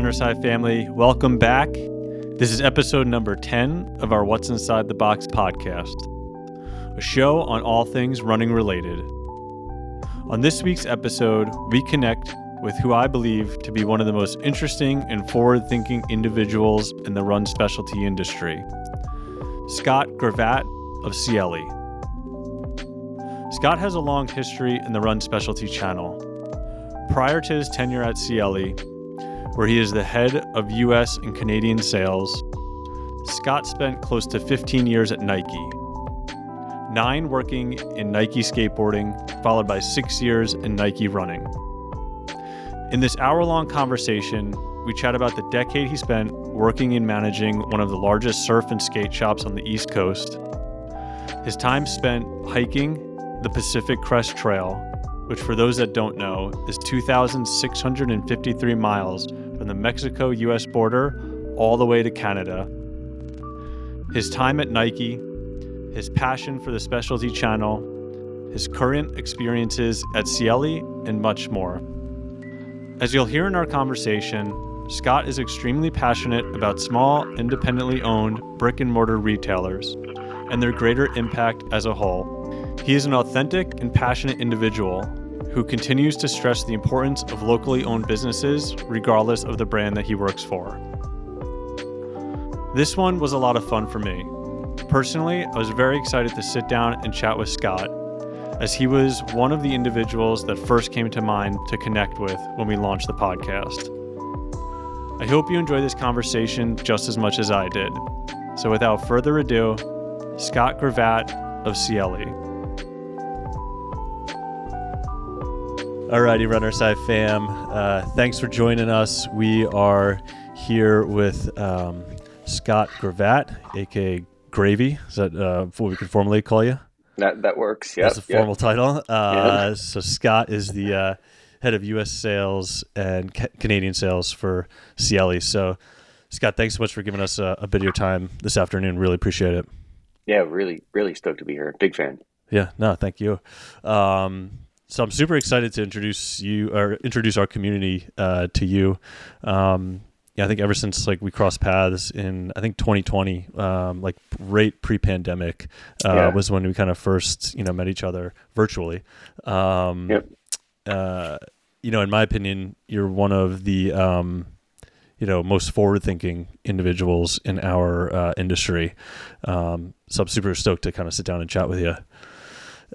High family. Welcome back. This is episode number 10 of our What's Inside the Box podcast, a show on all things running related. On this week's episode, we connect with who I believe to be one of the most interesting and forward thinking individuals in the run specialty industry Scott Gravatt of Ciele. Scott has a long history in the run specialty channel. Prior to his tenure at Ciele, where he is the head of US and Canadian sales, Scott spent close to 15 years at Nike. Nine working in Nike skateboarding, followed by six years in Nike running. In this hour long conversation, we chat about the decade he spent working and managing one of the largest surf and skate shops on the East Coast, his time spent hiking the Pacific Crest Trail, which, for those that don't know, is 2,653 miles the Mexico US border all the way to Canada. His time at Nike, his passion for the specialty channel, his current experiences at Ciele, and much more. As you'll hear in our conversation, Scott is extremely passionate about small, independently owned brick and mortar retailers and their greater impact as a whole. He is an authentic and passionate individual who continues to stress the importance of locally owned businesses, regardless of the brand that he works for. This one was a lot of fun for me. Personally, I was very excited to sit down and chat with Scott, as he was one of the individuals that first came to mind to connect with when we launched the podcast. I hope you enjoy this conversation just as much as I did. So, without further ado, Scott Gravatt of Ciele. Alrighty, Runner's High fam. Uh, thanks for joining us. We are here with um, Scott Gravatt, aka Gravy. Is that uh, what we can formally call you? That that works. Yeah, that's a formal yep. title. Uh, yeah. So Scott is the uh, head of U.S. sales and ca- Canadian sales for Ciele. So Scott, thanks so much for giving us a, a bit of your time this afternoon. Really appreciate it. Yeah, really, really stoked to be here. Big fan. Yeah, no, thank you. Um, so I'm super excited to introduce you or introduce our community uh, to you. Um, yeah, I think ever since like we crossed paths in I think 2020, um, like right pre-pandemic, uh, yeah. was when we kind of first you know met each other virtually. Um, yep. Uh, you know, in my opinion, you're one of the um, you know most forward-thinking individuals in our uh, industry. Um, so I'm super stoked to kind of sit down and chat with you.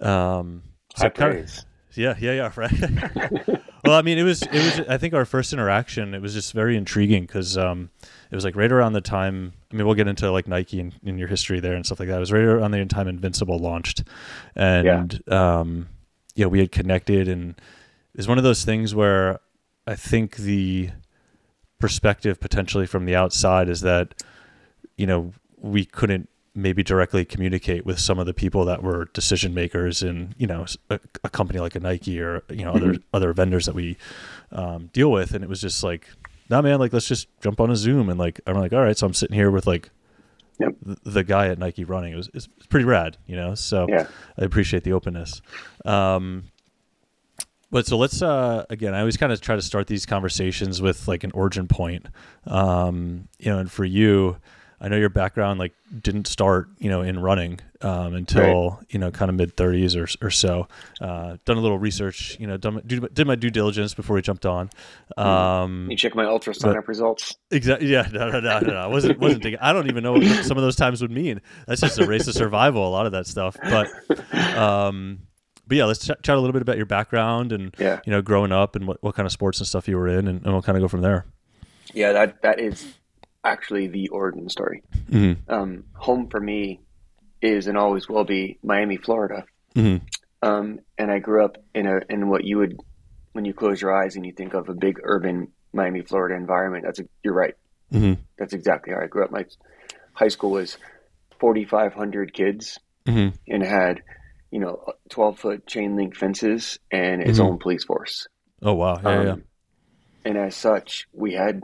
Um, so of, yeah, yeah, yeah, right. well, I mean, it was it was I think our first interaction. It was just very intriguing because um, it was like right around the time. I mean, we'll get into like Nike and in your history there and stuff like that. It was right around the time Invincible launched, and yeah, um, yeah we had connected, and it's one of those things where I think the perspective potentially from the outside is that you know we couldn't maybe directly communicate with some of the people that were decision makers in you know a, a company like a Nike or you know other mm-hmm. other vendors that we um, deal with, and it was just like, nah, man, like let's just jump on a Zoom and like I'm like, all right, so I'm sitting here with like yep. the, the, guy at Nike running. It was it's, pretty rad, you know. So yeah. I appreciate the openness. Um, but so let's uh, again. I always kind of try to start these conversations with like an origin point, um, you know. And for you, I know your background like didn't start, you know, in running um, until right. you know kind of mid thirties or or so. Uh, done a little research, you know, done, did my due diligence before we jumped on. Hmm. Um, you check my UltraSignup results. Exactly. Yeah. No. No. No. No. no. I wasn't wasn't thinking. I don't even know what some of those times would mean. That's just a race of survival. A lot of that stuff. But. Um, but yeah, let's ch- chat a little bit about your background and yeah. you know growing up and what, what kind of sports and stuff you were in, and, and we'll kind of go from there. Yeah, that that is actually the origin story. Mm-hmm. Um, home for me is and always will be Miami, Florida. Mm-hmm. Um, and I grew up in a in what you would when you close your eyes and you think of a big urban Miami, Florida environment. That's a, you're right. Mm-hmm. That's exactly how I grew up. My high school was 4,500 kids mm-hmm. and had you know 12 foot chain link fences and its mm-hmm. own police force. Oh wow! Yeah, um, yeah. And as such, we had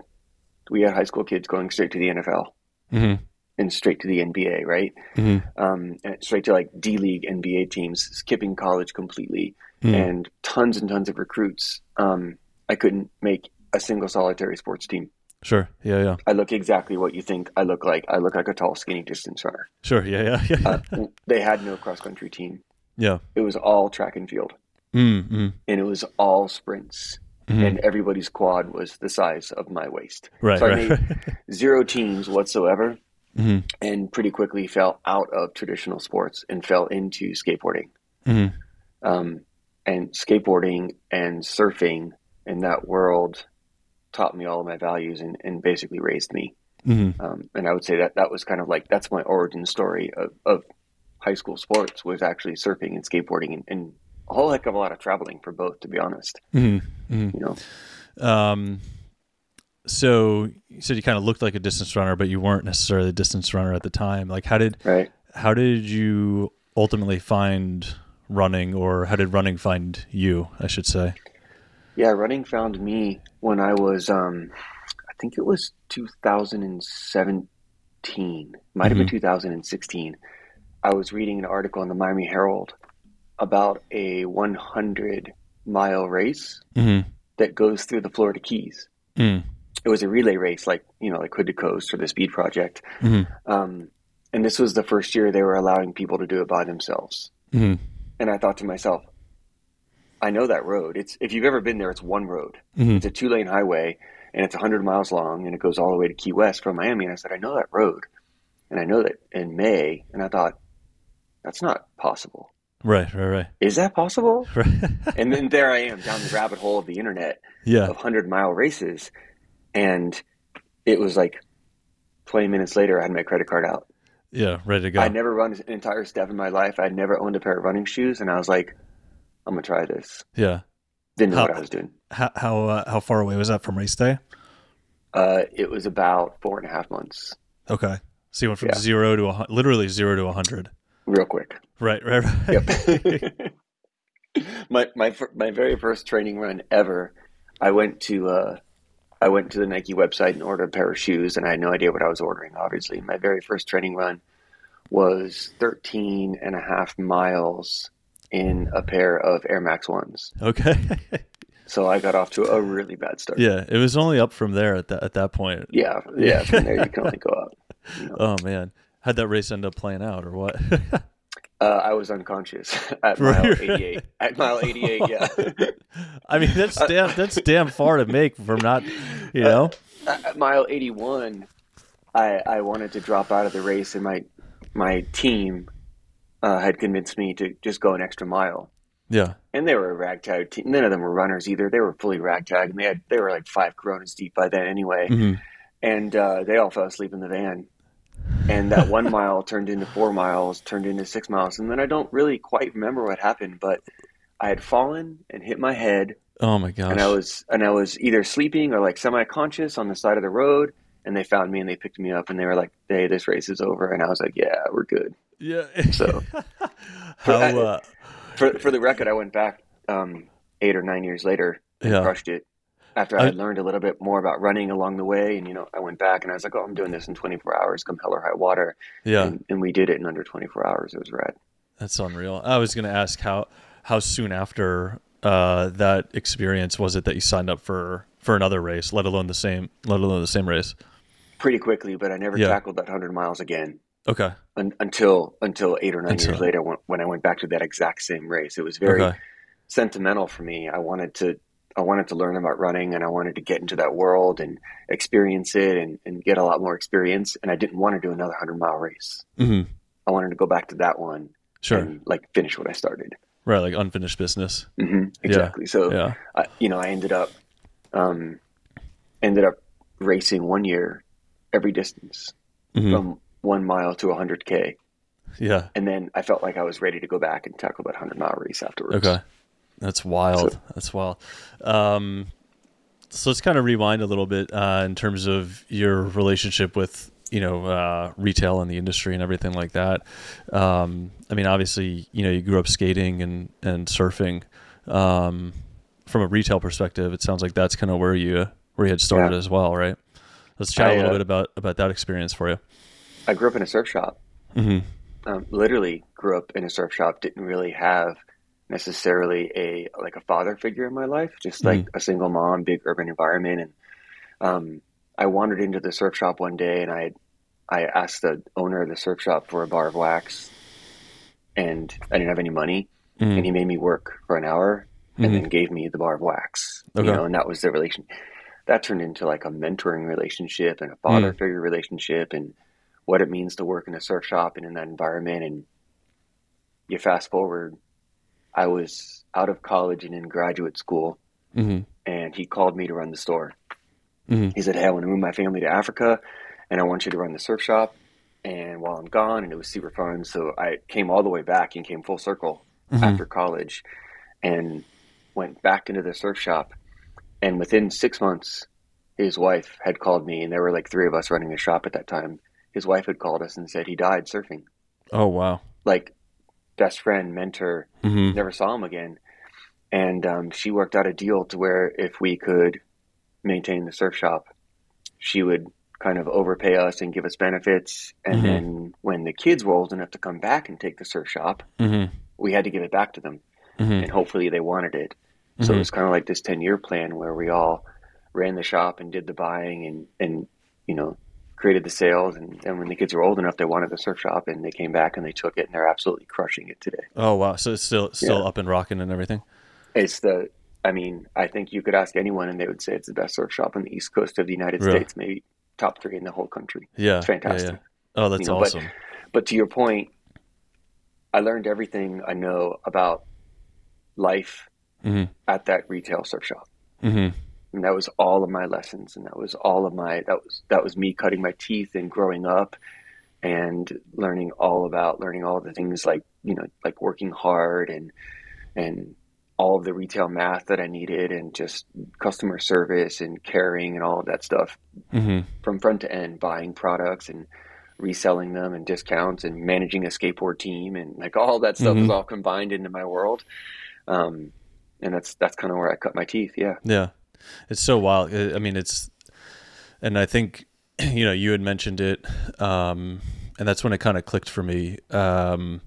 we had high school kids going straight to the NFL mm-hmm. and straight to the NBA, right? Mm-hmm. Um, straight to like D League NBA teams, skipping college completely, mm-hmm. and tons and tons of recruits. Um, I couldn't make a single solitary sports team. Sure. Yeah, yeah. I look exactly what you think I look like. I look like a tall, skinny distance runner. Sure. Yeah, yeah, yeah. uh, they had no cross country team. Yeah. It was all track and field. Mm-hmm. And it was all sprints. Mm-hmm. And everybody's quad was the size of my waist. Right. So I right, made zero teams whatsoever mm-hmm. and pretty quickly fell out of traditional sports and fell into skateboarding. Mm-hmm. Um, and skateboarding and surfing in that world taught me all of my values and, and basically raised me. Mm-hmm. Um, and I would say that that was kind of like that's my origin story of, of high school sports was actually surfing and skateboarding and, and, a whole heck of a lot of traveling for both, to be honest. Mm-hmm. You know, um, so you said you kind of looked like a distance runner, but you weren't necessarily a distance runner at the time. Like, how did right? How did you ultimately find running, or how did running find you? I should say. Yeah, running found me when I was, um, I think it was 2017, might have Mhm. been 2016. I was reading an article in the Miami Herald about a 100 mile race Mm-hmm. that goes through the Florida Keys. Mm. It was a relay race, like you know, like Hood to Coast or the Speed Project. Mm-hmm. Um, and this was the first year they were allowing people to do it by themselves. Mm-hmm. And I thought to myself, I know that road. It's if you've ever been there, it's one road. Mm-hmm. It's a two lane highway and it's 100 miles long and it goes all the way to Key West from Miami. And I said, I know that road. And I know that in May. And I thought, that's not possible. Right. Right. Right. Is that possible? Right. and then there I am down the rabbit hole of the internet yeah. of 100 mile races. And it was like 20 minutes later, I had my credit card out. Yeah. Ready to go. I'd never run an entire step in my life. I'd never owned a pair of running shoes. And I was like, I'm going to try this. yeah. Didn't know How- what I was doing. How how uh, how far away was that from race day? Uh, it was about four and a half months, Okay. So you went from Yeah. zero to a, literally zero to a hundred. real quick. Right. Right. right. Yep. my my my very first training run ever, I went to uh, I went to the Nike website and ordered a pair of shoes, and I had no idea what I was ordering. Obviously, my very first training run was 13 and a half miles in a pair of Air Max ones. okay. So I got off to a really bad start. yeah. It was only up from there at that at that point. yeah, yeah. From there, you can only go up. you know. Oh man. How'd that race end up playing out, or what? Uh, I was unconscious at mile 88. At mile 88, yeah. I mean, that's damn that's damn far to make from not, you know. at at mile 81 I, I wanted to drop out of the race and my my team uh, had convinced me to just go an extra mile Yeah. and they were a ragtag team none of them were runners either they were fully ragtag and they had they were like five coronas deep by then anyway hmm and uh, they all fell asleep in the van and that one mile turned into four miles turned into six miles and then i don't really quite remember what happened but i had fallen and hit my head Oh my gosh. and I was and I was either sleeping or like semi-conscious on the side of the road, and they found me and they picked me up and they were like, "Hey, this race is over," and I was like, "Yeah, we're good." yeah. So- how? Uh, For for the record, I went back um, eight or nine years later and Yeah. crushed it after I I- had learned a little bit more about running along the way, and you know, I went back and I was like, "Oh, I'm doing this in 24 hours, come hell or high water," yeah. and, and we did it in under 24 hours. It was rad. That's unreal. I was going to ask how how soon after uh, that experience was it that you signed up for for another race, let alone the same, let alone the same race. Pretty quickly, but I never Yeah. tackled that 100 miles again. Okay. un- until until eight or nine Until- years later when, when I went back to that exact same race. It was very Okay. sentimental for me. I wanted to I wanted to learn about running and I wanted to get into that world and experience it and, and get a lot more experience. And I didn't want to do another hundred mile race. hmm I wanted to go back to that one Sure. and like finish what I started. right. Like unfinished business. hmm Exactly. So Yeah. I, you know, I ended up um, ended up racing one year every distance Mhm. from one mile to 100k Yeah. and then I felt like I was ready to go back and tackle that hundred mile race afterwards. Okay. That's wild. So- That's wild. Um, so let's kind of rewind a little bit uh, in terms of your relationship with you know uh, retail and the industry and everything like that. Um, I mean, obviously, you know, you grew up skating and and surfing. Um, from a retail perspective, it sounds like that's kind of where you where you had started Yeah. as well, right? Let's chat a I, little uh, bit about about that experience for you. I grew up in a surf shop. hmm Um, literally grew up in a surf shop. Didn't really have necessarily a like a father figure in my life. Just like a single mom, big urban environment, and um, I wandered into the surf shop one day and I I asked the owner of the surf shop for a bar of wax, and I didn't have any money, mm-hmm. and he made me work for an hour and mm-hmm. then gave me the bar of wax. Okay. You know, and that was the relation. That turned into like a mentoring relationship and a father mm. figure relationship, and what it means to work in a surf shop and in that environment. And you fast forward, I was out of college and in graduate school, mm-hmm. and he called me to run the store. Mm-hmm. He said, "Hey, I want to move my family to Africa, and I want you to run the surf shop." And while I'm gone, and it was super fun, so I came all the way back and came full circle mm-hmm. after college, and went back into the surf shop. And within six months, his wife had called me, and there were like three of us running the shop at that time. His wife had called us and said he died surfing. Oh wow! Like best friend, mentor, mm-hmm. never saw him again. And um, she worked out a deal to where if we could maintain the surf shop, she would kind of overpay us and give us benefits. And mm-hmm. then when the kids were old enough to come back and take the surf shop, mm-hmm. we had to give it back to them. Mm-hmm. And hopefully they wanted it. So it mm-hmm. was kind of like this 10 year plan where we all ran the shop and did the buying and, and you know, created the sales. And, and when the kids were old enough, they wanted the surf shop and they came back and they took it and they're absolutely crushing it today. Oh, wow. So it's still, still yeah. up and rocking and everything? It's the, I mean, I think you could ask anyone and they would say it's the best surf shop on the East Coast of the United really? States, maybe top three in the whole country. Yeah. It's fantastic. Yeah, yeah. Oh, that's you know, awesome. But, but to your point, I learned everything I know about life mm-hmm. at that retail surf shop. Mm-hmm. And that was all of my lessons, and that was all of my that was that was me cutting my teeth and growing up, and learning all about learning all the things like you know like working hard and and all of the retail math that I needed and just customer service and caring and all of that stuff mm-hmm. from front to end, buying products and reselling them and discounts and managing a skateboard team and like all that stuff mm-hmm. was all combined into my world. Um, and that's, that's kind of where I cut my teeth. Yeah. Yeah. It's so wild. I mean, it's, and I think, you know, you had mentioned it. Um, and that's when it kind of clicked for me. Um,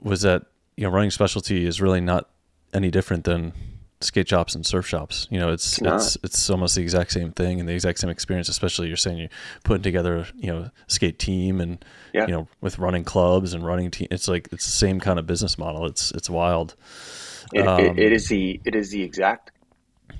was that, you know, running specialty is really not any different than skate shops and surf shops. You know, it's it's it's, it's almost the exact same thing and the exact same experience. Especially you're saying you're putting together, you know, skate team and yeah. you know with running clubs and running team. It's like it's the same kind of business model. It's it's wild. It, um, it, it is the it is the exact.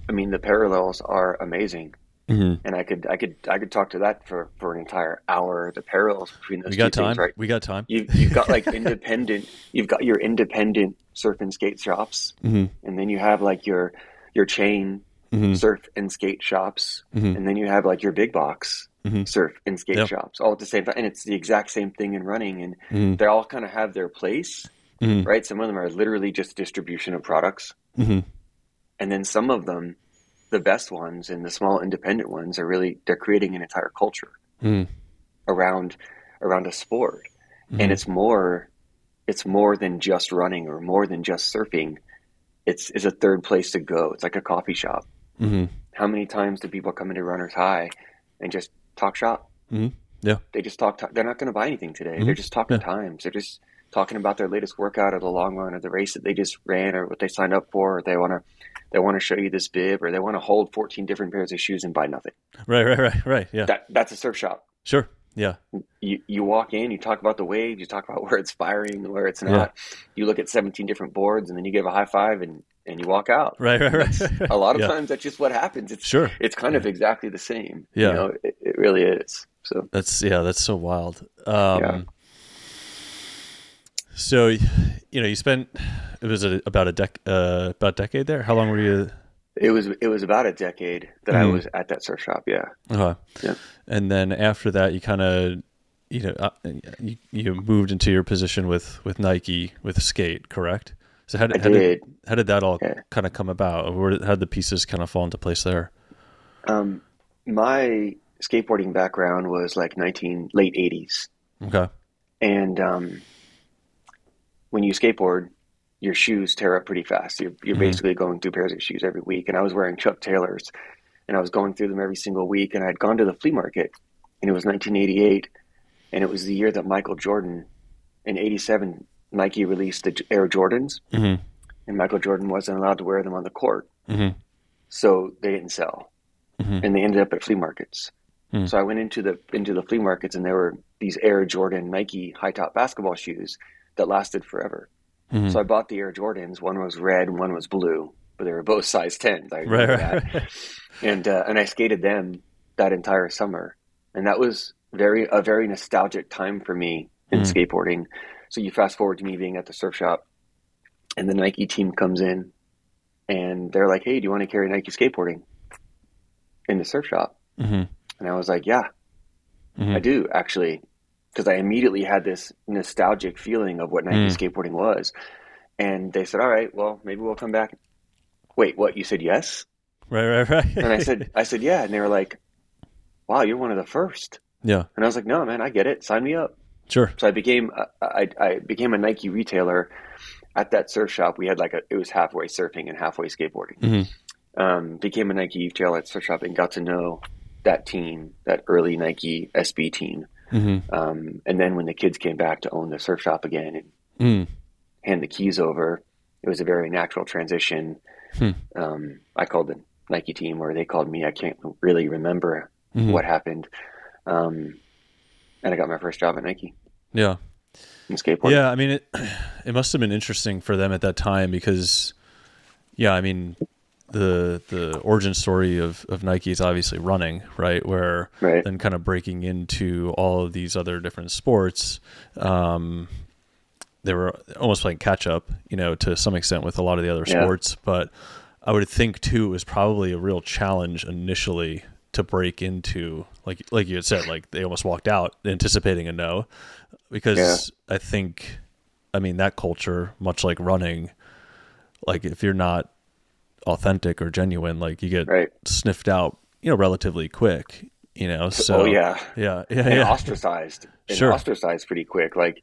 I mean, the parallels are amazing. Mm-hmm. And I could, I could, I could talk to that for, for an entire hour. The parallels between those. We got two time, things, right? We got time. You, you've got like independent. You've got your independent surf and skate shops, mm-hmm. and then you have like your your chain mm-hmm. surf and skate shops, mm-hmm. and then you have like your big box mm-hmm. surf and skate yep. shops all at the same time. And it's the exact same thing in running, and mm-hmm. they all kind of have their place, right? Some of them are literally just distribution of products, and then some of them the best ones and the small independent ones are really they're creating an entire culture mm. around around a sport mm. and it's more it's more than just running or more than just surfing it's it's a third place to go it's like a coffee shop mm-hmm. how many times do people come into runners high and just talk shop mm-hmm. yeah they just talk they're not going to buy anything today mm-hmm. they're just talking yeah. times they're just talking about their latest workout or the long run or the race that they just ran or what they signed up for or they want to they want to show you this bib or they want to hold 14 different pairs of shoes and buy nothing. Right, right, right, right. Yeah. That, that's a surf shop. Sure. Yeah. You, you walk in, you talk about the waves, you talk about where it's firing, where it's not. Yeah. You look at 17 different boards and then you give a high five and, and you walk out. Right, right, right. a lot of yeah. times that's just what happens. It's sure. It's kind of exactly the same. Yeah. You know, it, it really is. So that's, yeah, that's so wild. Um, yeah. So, you know, you spent, it was a, about a dec, uh, about a decade there. How long were you? It was it was about a decade that mm. I mm-hmm. was at that surf shop. Yeah. Uh-huh. Yeah. And then after that, you kind of you know uh, you, you moved into your position with with Nike with skate, correct? So how did, how did, how did that all yeah. kind of come about? Where how did the pieces kind of fall into place there? Um, my skateboarding background was like nineteen late eighties. Okay. And um, when you skateboard, your shoes tear up pretty fast. You're, you're mm-hmm. basically going through pairs of shoes every week. And I was wearing Chuck Taylors and I was going through them every single week. And I'd gone to the flea market and it was 1988. And it was the year that Michael Jordan in 87, Nike released the Air Jordans. Mm-hmm. And Michael Jordan wasn't allowed to wear them on the court. Mm-hmm. So they didn't sell. mm-hmm. and they ended up at flea markets. Mm-hmm. So I went into the into the flea markets, and there were these Air Jordan Nike high top basketball shoes that lasted forever. Mm-hmm. So I bought the Air Jordans. One was red, and one was blue, but they were both size tens. I remember right, that. and uh, and I skated them that entire summer, and that was very a very nostalgic time for me in mm. skateboarding. So you fast forward to me being at the surf shop, and the Nike team comes in, and they're like, "Hey, do you want to carry Nike skateboarding in the surf shop?" Mm-hmm. And I was like, "Yeah, mm-hmm. I do actually," because I immediately had this nostalgic feeling of what Nike mm. skateboarding was. And they said, "All right, well, maybe we'll come back." Wait, what? You said yes? Right, right, right. and I said, I said, yeah. And they were like, wow, you're one of the first. Yeah. And I was like, no, man, I get it. Sign me up. Sure. So I became, I, I became a Nike retailer at that surf shop. We had like a, it was halfway surfing and halfway skateboarding. Mm-hmm. Um, became a Nike retailer at surf shop and got to know that team, that early Nike SB team. Mm-hmm. Um, and then when the kids came back to own the surf shop again and mm. hand the keys over, it was a very natural transition. Hmm. Um, I called the Nike team, or they called me. I can't really remember mm-hmm. what happened. Um, and I got my first job at Nike. Yeah. In skateboarding. Yeah, I mean it. It must have been interesting for them at that time because, yeah, I mean, the the origin story of of Nike is obviously running, right? Where right. then kind of breaking into all of these other different sports. Um, they were almost playing catch up, you know, to some extent with a lot of the other yeah. sports. But I would think too it was probably a real challenge initially to break into like like you had said like they almost walked out anticipating a no because yeah. I think I mean that culture much like running like if you're not authentic or genuine like you get right. sniffed out you know relatively quick you know so oh yeah yeah yeah, and yeah. ostracized and sure. ostracized pretty quick like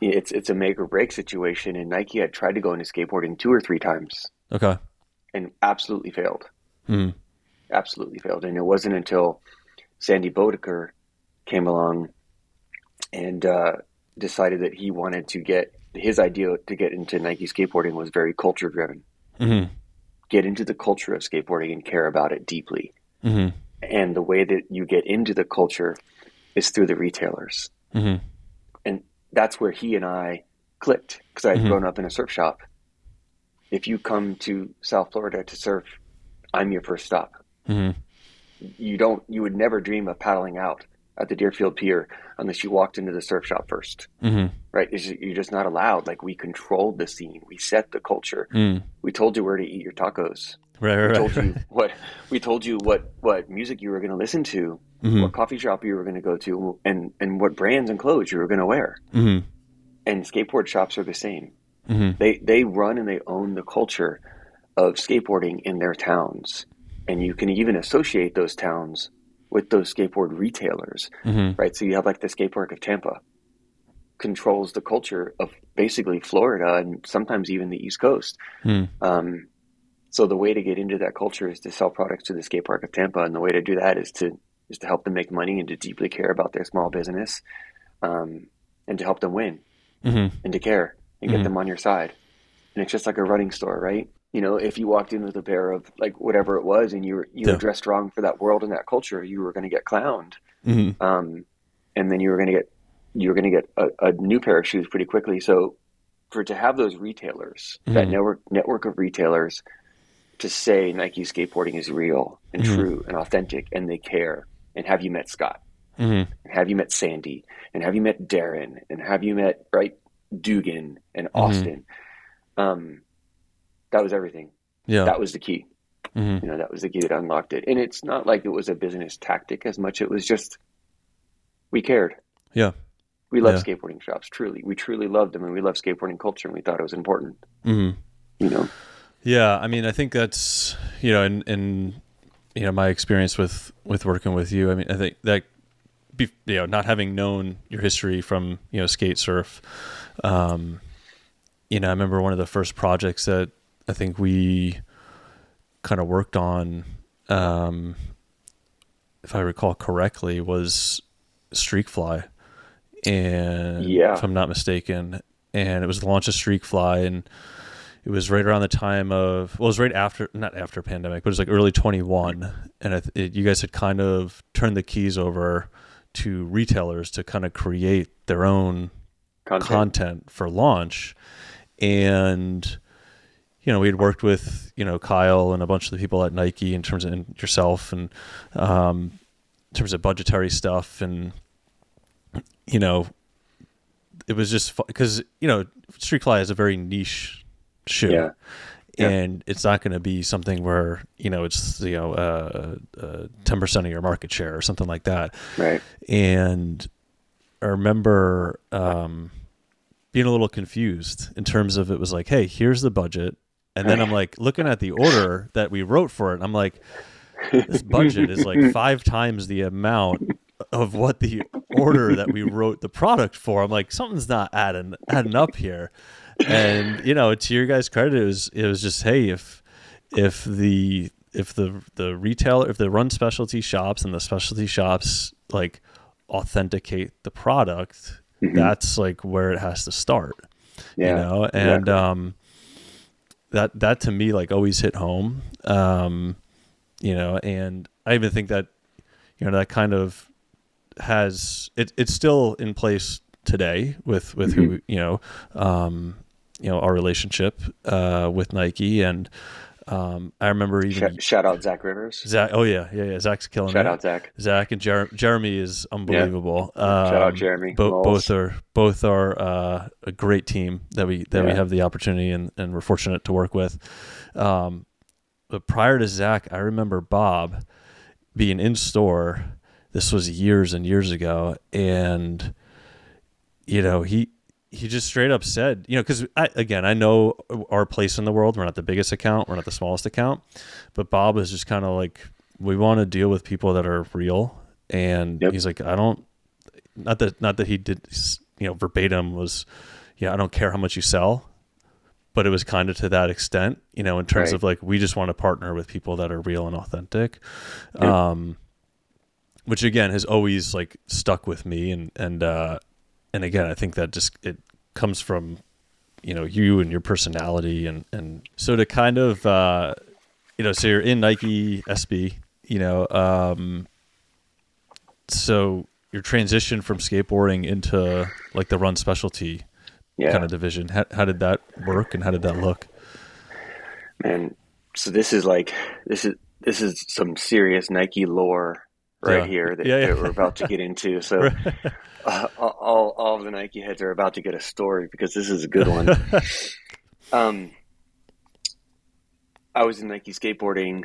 it's it's a make or break situation and Nike had tried to go into skateboarding two or three times okay and absolutely failed hmm absolutely failed. And it wasn't until Sandy Bodecker came along and uh, decided that he wanted to get his idea to get into Nike skateboarding was very culture driven. Mm-hmm. Get into the culture of skateboarding and care about it deeply. Mm-hmm. And the way that you get into the culture is through the retailers. Mm-hmm. And that's where he and I clicked because I had mm-hmm. grown up in a surf shop. If you come to South Florida to surf, I'm your first stop. Mm-hmm. You don't. You would never dream of paddling out at the Deerfield Pier unless you walked into the surf shop 1st mm-hmm. Right? you're just not allowed. Like we controlled the scene. We set the culture. Mm. We told you where to eat your tacos. Right, right, we told right. you what we told you what what music you were going to listen to, mm-hmm. what coffee shop you were going to go to, and and what brands and clothes you were going to wear. Mm-hmm. And skateboard shops are the same. Mm-hmm. They they run and they own the culture of skateboarding in their towns and you can even associate those towns with those skateboard retailers, mm-hmm. right? So you have like the skate park of Tampa controls the culture of basically Florida and sometimes even the East Coast. Mm. Um, so the way to get into that culture is to sell products to the skate park of Tampa, and the way to do that is to is to help them make money and to deeply care about their small business, um, and to help them win mm-hmm. and to care and get mm-hmm. them on your side. And it's just like a running store, right? You know, if you walked in with a pair of like whatever it was, and you were you yeah. were dressed wrong for that world and that culture, you were going to get clowned, mm-hmm. um, and then you were going to get you were going to get a, a, new pair of shoes pretty quickly. So, for to have those retailers, mm-hmm. that network network of retailers, to say Nike skateboarding is real and mm-hmm. true and authentic, and they care, and have you met Scott, mm-hmm. and have you met Sandy, and have you met Darren, and have you met right Dugan and mm-hmm. Austin. Um, that was everything. Yeah. That was the key. Mm-hmm. You know, that was the key that unlocked it. And it's not like it was a business tactic as much. It was just, we cared. Yeah. We love yeah. skateboarding shops, truly. We truly loved them and we love skateboarding culture and we thought it was important. Mm-hmm. You know? Yeah. I mean, I think that's, you know, in, in, you know, my experience with, with working with you, I mean, I think that, be, you know, not having known your history from, you know, skate surf, um, you know, I remember one of the first projects that I think we kind of worked on, um, if I recall correctly, was Streakfly, and yeah. if I'm not mistaken, and it was the launch of Streakfly, and it was right around the time of well, it was right after not after pandemic, but it was like early 21, and it, it, you guys had kind of turned the keys over to retailers to kind of create their own content, content for launch, and you know we had worked with you know Kyle and a bunch of the people at Nike in terms of and yourself and um, in terms of budgetary stuff and you know it was just because you know Streakfly is a very niche shoe. Yeah. Yeah. And it's not going to be something where you know it's you know uh, uh, ten uh, percent of your market share or something like that. Right. And I remember um, being a little confused in terms of it was like, hey, here's the budget, and then I'm like looking at the order that we wrote for it. I'm like, this budget is like five times the amount of what the order that we wrote the product for. I'm like, something's not adding adding up here. And you know, to your guys' credit, it was it was just hey, if if the if the the retailer if they run specialty shops and the specialty shops like authenticate the product, mm-hmm. that's like where it has to start. Yeah, you know, and exactly. um that that to me like always hit home. Um, you know, and I even think that you know that kind of has it, it's still in place today with with mm-hmm. who you know um, you know our relationship uh, with Nike and um, I remember even shout, shout, out Zach Rivers. Zach, oh yeah, yeah, yeah. Zach's killing shout it. Shout out Zach. Zach and Jer- Jeremy is unbelievable. Yeah. Um, shout out Jeremy. Bo- both are both are uh, a great team that we that yeah. we have the opportunity and, and we're fortunate to work with. Um, but prior to Zach, I remember Bob being in store this was years and years ago, and you know he he just straight up said, you know, because I, again, I know our place in the world. We're not the biggest account, we're not the smallest account, but Bob is just kind of like, we want to deal with people that are real, and yep. he's like, I don't, not that not that he did, you know, verbatim was, yeah, I don't care how much you sell, but it was kind of to that extent, you know, in terms right. of like we just want to partner with people that are real and authentic. Yep. Um, which again has always like stuck with me and and uh and again i think that just it comes from you know you and your personality and and so to kind of uh you know so you're in nike sb you know um so your transition from skateboarding into like the run specialty yeah. kind of division how, how did that work and how did that look man so this is like this is this is some serious nike lore right yeah. here that, yeah, yeah. that, we're about to get into. So uh, all, all of the Nike heads are about to get a story because this is a good one. um, I was in Nike skateboarding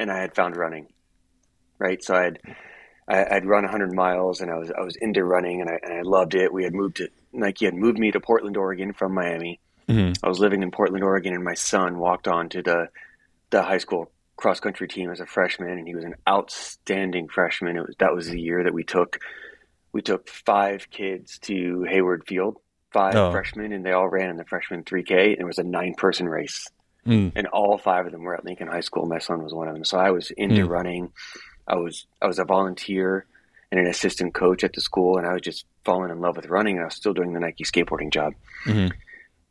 and I had found running, right? So I had, I, would run 100 miles and I was, I was into running and I, and I loved it. We had moved to, Nike had moved me to Portland, Oregon from Miami. Mm-hmm. I was living in Portland, Oregon, and my son walked on to the, the high school cross country team as a freshman, and he was an outstanding freshman. It was that was the year that we took we took five kids to Hayward Field, five oh. freshmen, and they all ran in the freshman 3K. And it was a nine person race, mm. and all five of them were at Lincoln High School. My son was one of them, so I was into mm. running. I was I was a volunteer and an assistant coach at the school, and I was just falling in love with running. And I was still doing the Nike skateboarding job. Mm-hmm.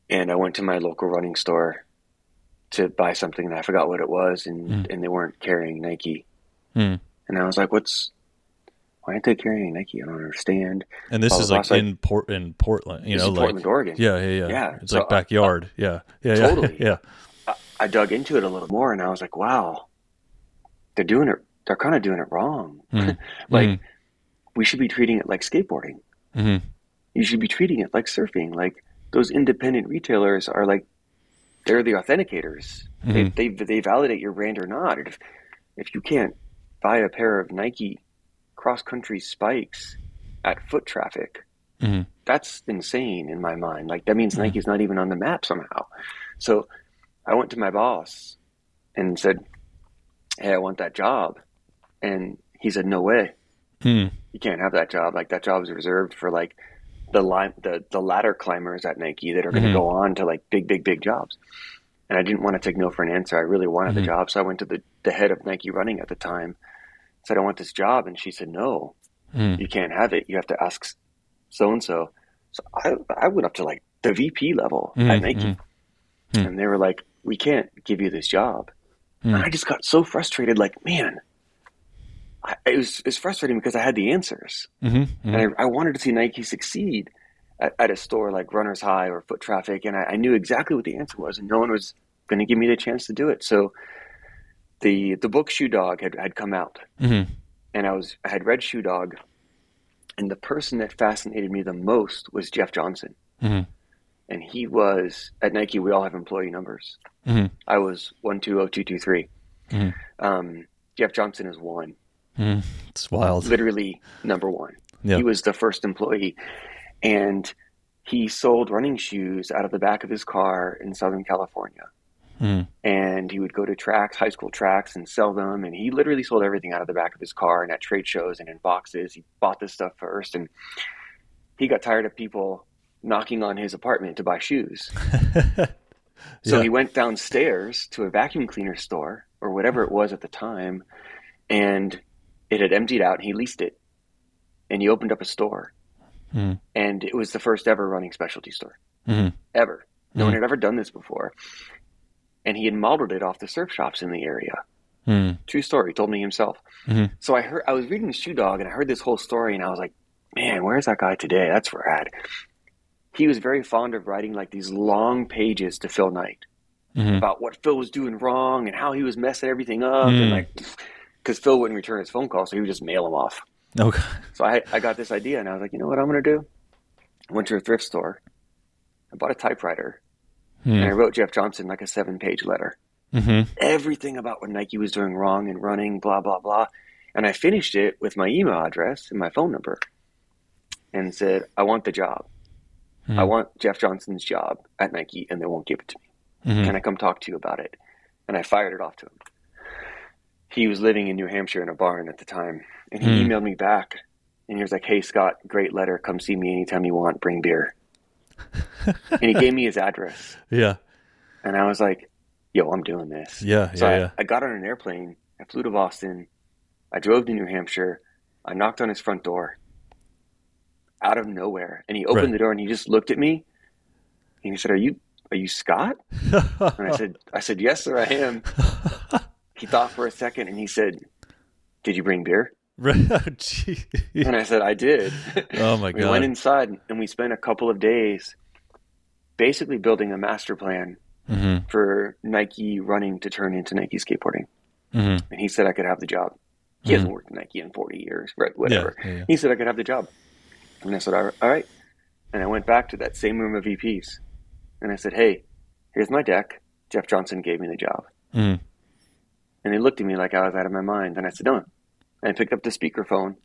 And I went to my local running store to buy something and I forgot what it was and, mm. and they weren't carrying Nike. Mm. And I was like, what's, why aren't they carrying Nike? I don't understand. And this is like in Port in Portland, you know, like Portland, Oregon. Yeah, yeah, yeah. yeah. It's so, like backyard. Uh, yeah, yeah, yeah. Totally. Yeah. I, I, dug into it a little more, and I was like, wow, they're doing it. They're kind of doing it wrong. Mm. like mm. we should be treating it like skateboarding. Mm-hmm. You should be treating it like surfing. Like those independent retailers are like they're the authenticators. Mm-hmm. They, they, they validate your brand or not. If if you can't buy a pair of Nike cross country spikes at foot traffic, mm-hmm. that's insane in my mind. Like that means mm-hmm. Nike's not even on the map somehow. So I went to my boss and said, "Hey, I want that job," and he said, "No way." Hmm. You can't have that job. Like that job is reserved for like the line the the ladder climbers at Nike that are going to mm-hmm. go on to like big big big jobs. And I didn't want to take no for an answer. I really wanted mm-hmm. the job, so I went to the the head of Nike running at the time. Said I want this job, and she said no, mm. you can't have it. You have to ask so and so. So I I went up to like the VP level mm-hmm. at Nike. Hmm. And they were like, we can't give you this job. And I just got so frustrated, like, man, I, it was it's frustrating because I had the answers, mm-hmm, mm-hmm. and I, I, wanted to see Nike succeed at, at, a store like Runners High or Foot Traffic, and I, I knew exactly what the answer was, and no one was going to give me the chance to do it. So the the book Shoe Dog had had come out, mm-hmm. and I was I had read Shoe Dog, and the person that fascinated me the most was Jeff Johnson. Mm-hmm and he was at Nike. We all have employee numbers. Mm-hmm. I was one two zero oh two two three. Mm-hmm. Um, Jeff Johnson is one. Mm, it's wild. Literally number one. He was the first employee, and he sold running shoes out of the back of his car in Southern California. Mm. And he would go to tracks, high school tracks, and sell them. And he literally sold everything out of the back of his car and at trade shows and in boxes. He bought this stuff first, and he got tired of people knocking on his apartment to buy shoes. so yeah. he went downstairs to a vacuum cleaner store or whatever it was at the time, and it had emptied out. And he leased it, and he opened up a store, mm. and it was the first ever running specialty store mm-hmm. ever. No mm. one had ever done this before, and he had modeled it off the surf shops in the area. Mm. True story. He told me himself. Mm-hmm. So I heard I was reading Shoe Dog, and I heard this whole story, and I was like, "Man, where's that guy today? That's rad." he was very fond of writing like these long pages to Phil Knight mm-hmm. about what Phil was doing wrong and how he was messing everything up and like because Phil wouldn't return his phone call, so he would just mail them off. Okay. So I I got this idea and I was like, you know what I'm gonna do? I went to a thrift store. I bought a typewriter mm. and I wrote Jeff Johnson like a seven page letter. Mm-hmm. Everything about what Nike was doing wrong and running, blah blah blah. And I finished it with my email address and my phone number and said, I want the job. Mm-hmm. I want Jeff Johnson's job at Nike and they won't give it to me. Mm-hmm. Can I come talk to you about it? And I fired it off to him. He was living in New Hampshire in a barn at the time. And he mm. emailed me back and he was like, Hey, Scott, great letter. Come see me anytime you want. Bring beer. and he gave me his address. Yeah. And I was like, Yo, I'm doing this. Yeah. So yeah, I, yeah. I got on an airplane. I flew to Boston. I drove to New Hampshire. I knocked on his front door out of nowhere. And he opened right. the door and he just looked at me and he said, Are you are you Scott? and I said I said, Yes, sir, I am. he thought for a second and he said, Did you bring beer? and I said, I did. Oh my god. We went inside and we spent a couple of days basically building a master plan mm-hmm. for Nike running to turn into Nike skateboarding. Mm-hmm. And he said I could have the job. He mm-hmm. hasn't worked at Nike in 40 years, right? Whatever. Yeah, yeah, yeah. He said I could have the job. And I said, all right. And I went back to that same room of VPs. And I said, hey, here's my deck. Jeff Johnson gave me the job. And they looked at me like I was out of my mind. And I said, no. And I picked up the speakerphone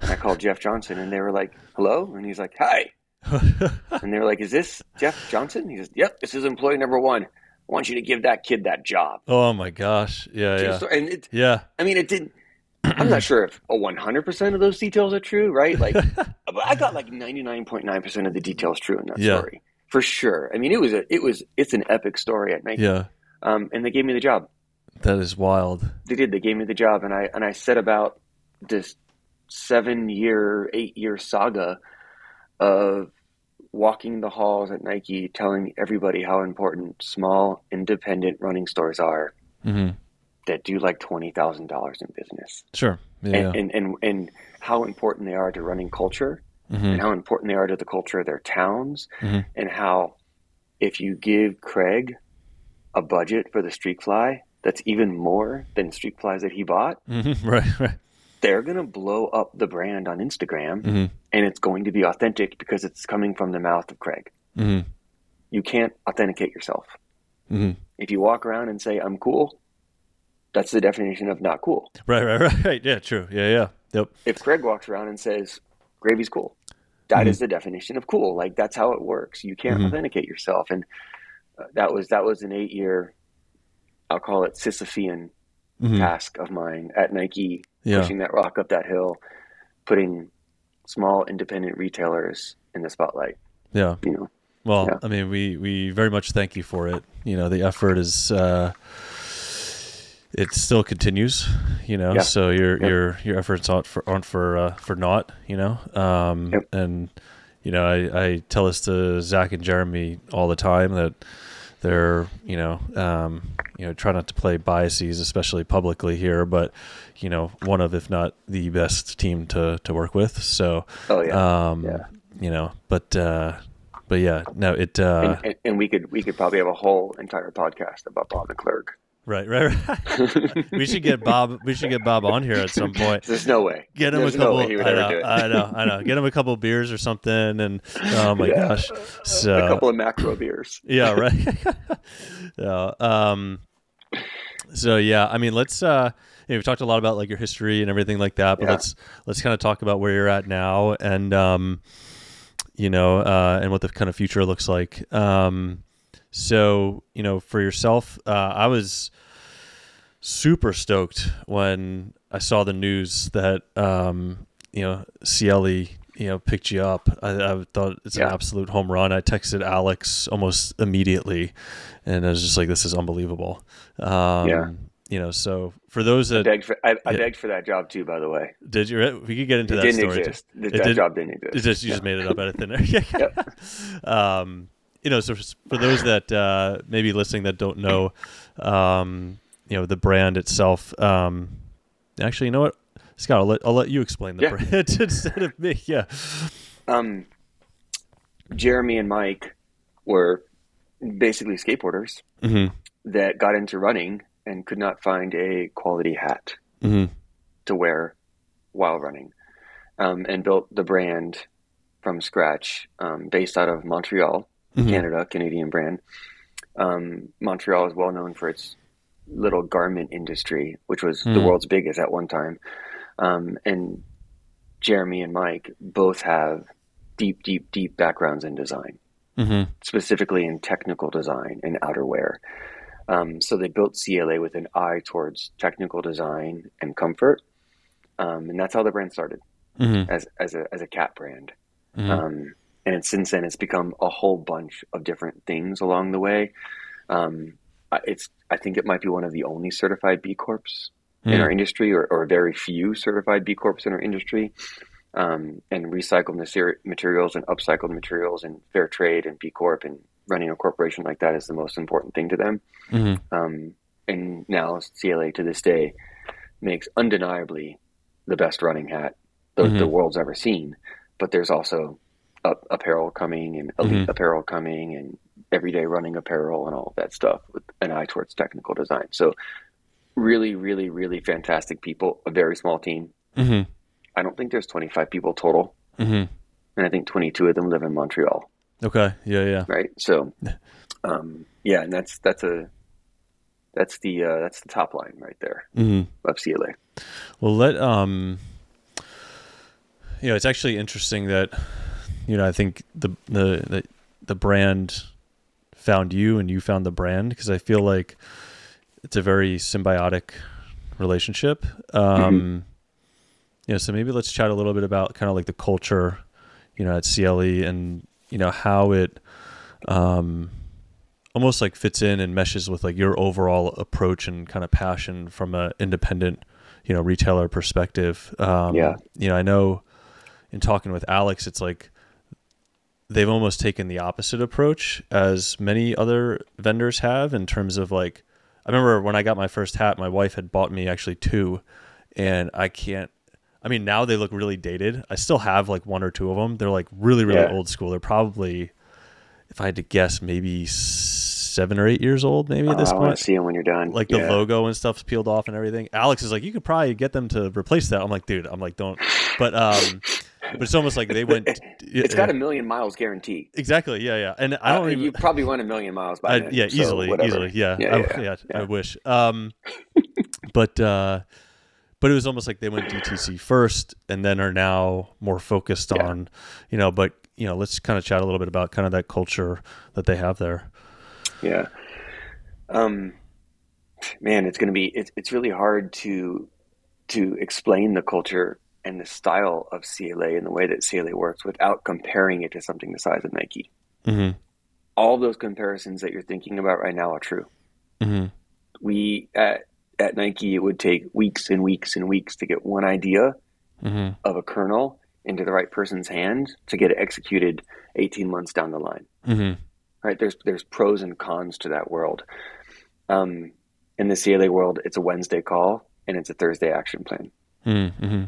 and I called Jeff Johnson. And they were like, hello? And he's like, hi. and they were like, is this Jeff Johnson? He says, yep, this is employee number one. I want you to give that kid that job. Oh my gosh. Yeah. yeah. And it, yeah. I mean, it didn't I'm not sure if 100% of those details are true, right? Like, I got like 99.9% of the details true in that yeah. story for sure. I mean, it was a, it was, it's an epic story at Nike. Yeah. Um, and they gave me the job. That is wild. They did. They gave me the job, and I and I set about this seven year, eight year saga of walking the halls at Nike, telling everybody how important small, independent running stores are. Mm-hmm that do like twenty thousand dollars in business. Sure. Yeah. And, and, and and how important they are to running culture, mm-hmm. and how important they are to the culture of their towns, mm-hmm. and how if you give Craig a budget for the Streakfly that's even more than street flies that he bought, mm-hmm. right, right. They're going to blow up the brand on Instagram, mm-hmm. and it's going to be authentic because it's coming from the mouth of Craig. Mm-hmm. You can't authenticate yourself. Mm-hmm. If you walk around and say I'm cool, that's the definition of not cool. Right, right, right. Yeah, true. Yeah, yeah. Yep. If Craig walks around and says gravy's cool, that mm-hmm. is the definition of cool. Like that's how it works. You can't mm-hmm. authenticate yourself, and uh, that was that was an eight year, I'll call it Sisyphean mm-hmm. task of mine at Nike, yeah. pushing that rock up that hill, putting small independent retailers in the spotlight. Yeah, you know. Well, yeah. I mean, we we very much thank you for it. You know, the effort is. Uh, it still continues, you know. Yeah. So your yep. your your efforts aren't for aren't for uh, for naught, you know. Um. And you know, I, I tell this to Zach and Jeremy all the time that they're you know um, you know try not to play biases, especially publicly here, but you know one of if not the best team to to work with. So oh yeah, um, yeah. you know, but uh, but yeah, no, it uh, and, and, and, we could we could probably have a whole entire podcast about Bob McClurg. Right, right, right. we should get Bob. We should get Bob on here at some point. There's no way. Get him There's a couple. No I know, I know. I know. Get him a couple beers or something, and oh my yeah. gosh, so, a couple of macro beers. Yeah, right. yeah. Um. So yeah, I mean, let's. uh you know, we've talked a lot about like your history and everything like that, but yeah. let's let's kind of talk about where you're at now and um, you know, uh, and what the kind of future looks like. Um, so, you know, for yourself, uh, I was super stoked when I saw the news that, um, you know, Ciele, you know, picked you up. I, I thought it's yeah. an absolute home run. I texted Alex almost immediately and I was just like, this is unbelievable. Um, yeah you know, so for those that I begged for, I, I yeah. begged for that job too, by the way. Did you? We could get into it that didn't story. Exist. Too. That did, job didn't exist. It just you just made it up out of thin air. yep. Um, you know, so for those that uh, maybe listening that don't know, um, you know, the brand itself. Um, actually, you know what, Scott, I'll let I'll let you explain the yeah. brand instead of me. Yeah. Um, Jeremy and Mike were basically skateboarders mm-hmm. that got into running and could not find a quality hat mm-hmm. to wear while running, um, and built the brand from scratch, um, based out of Montreal, mm-hmm. Canada, Canadian brand. Um, Montreal is well known for its little garment industry, which was mm-hmm. the world's biggest at one time. Um, and Jeremy and Mike both have deep, deep, deep backgrounds in design, mm-hmm. specifically in technical design and outerwear. Um, so they built Ciele with an eye towards technical design and comfort, um, and that's how the brand started mm-hmm. as as a as a cat brand. Mm-hmm. And since then, it's become a whole bunch of different things along the way. Um, it's I think it might be one of the only certified B Corps in our industry, or, or very few certified B Corps in our industry. Um, and recycled materials and upcycled materials and fair trade and B Corp and running a corporation like that is the most important thing to them. Mm-hmm. Um, and now Ciele to this day makes undeniably the best running hat the, mm-hmm. the world's ever seen. But there's also apparel coming and elite mm-hmm. apparel coming and everyday running apparel and all of that stuff with an eye towards technical design. So really, really, really fantastic people, a very small team. Mm-hmm. I don't think there's 25 people total. Mm-hmm. And I think 22 of them live in Montreal. Okay. Yeah. Yeah. Right. So, um, yeah, and that's that's a that's the uh, that's the top line right there mm-hmm. of Ciele. Well, let um, you know, it's actually interesting that you know I think the the the, the brand found you and you found the brand because I feel like it's a very symbiotic relationship. Um, mm-hmm. You know, so maybe let's chat a little bit about kind of like the culture, you know, at Ciele and you know how it um, almost like fits in and meshes with like your overall approach and kind of passion from an independent you know retailer perspective um, yeah you know i know in talking with alex it's like they've almost taken the opposite approach as many other vendors have in terms of like i remember when i got my first hat my wife had bought me actually two and i can't I mean, now they look really dated. I still have like one or two of them. They're like really, really yeah. old school. They're probably, if I had to guess, maybe seven or eight years old, maybe at this oh, point. I see them when you're done. Like the logo and stuff's peeled off and everything. Alex is like, you could probably get them to replace that. I'm like, dude, I'm like, don't. But um, but it's almost like they went. it's got a million miles guarantee. Exactly. Yeah, yeah. And I don't. Uh, even, you probably went a million miles by then. yeah, easily, easily. Yeah, yeah, I, yeah, yeah, I wish. Um, but uh, but it was almost like they went DTC first and then are now more focused yeah. on, you know, but you know, let's kind of chat a little bit about kind of that culture that they have there. Yeah. Um, man, it's going to be, it's, it's really hard to, to explain the culture and the style of Ciele and the way that Ciele works without comparing it to something the size of Nike. Mm-hmm. All those comparisons that you're thinking about right now are true. Mm-hmm. We at at Nike, it would take weeks and weeks and weeks to get one idea mm-hmm. of a kernel into the right person's hand to get it executed 18 months down the line. Mm-hmm. right? There's there's pros and cons to that world. Um, in the Ciele world, it's a Wednesday call and it's a Thursday action plan mm-hmm.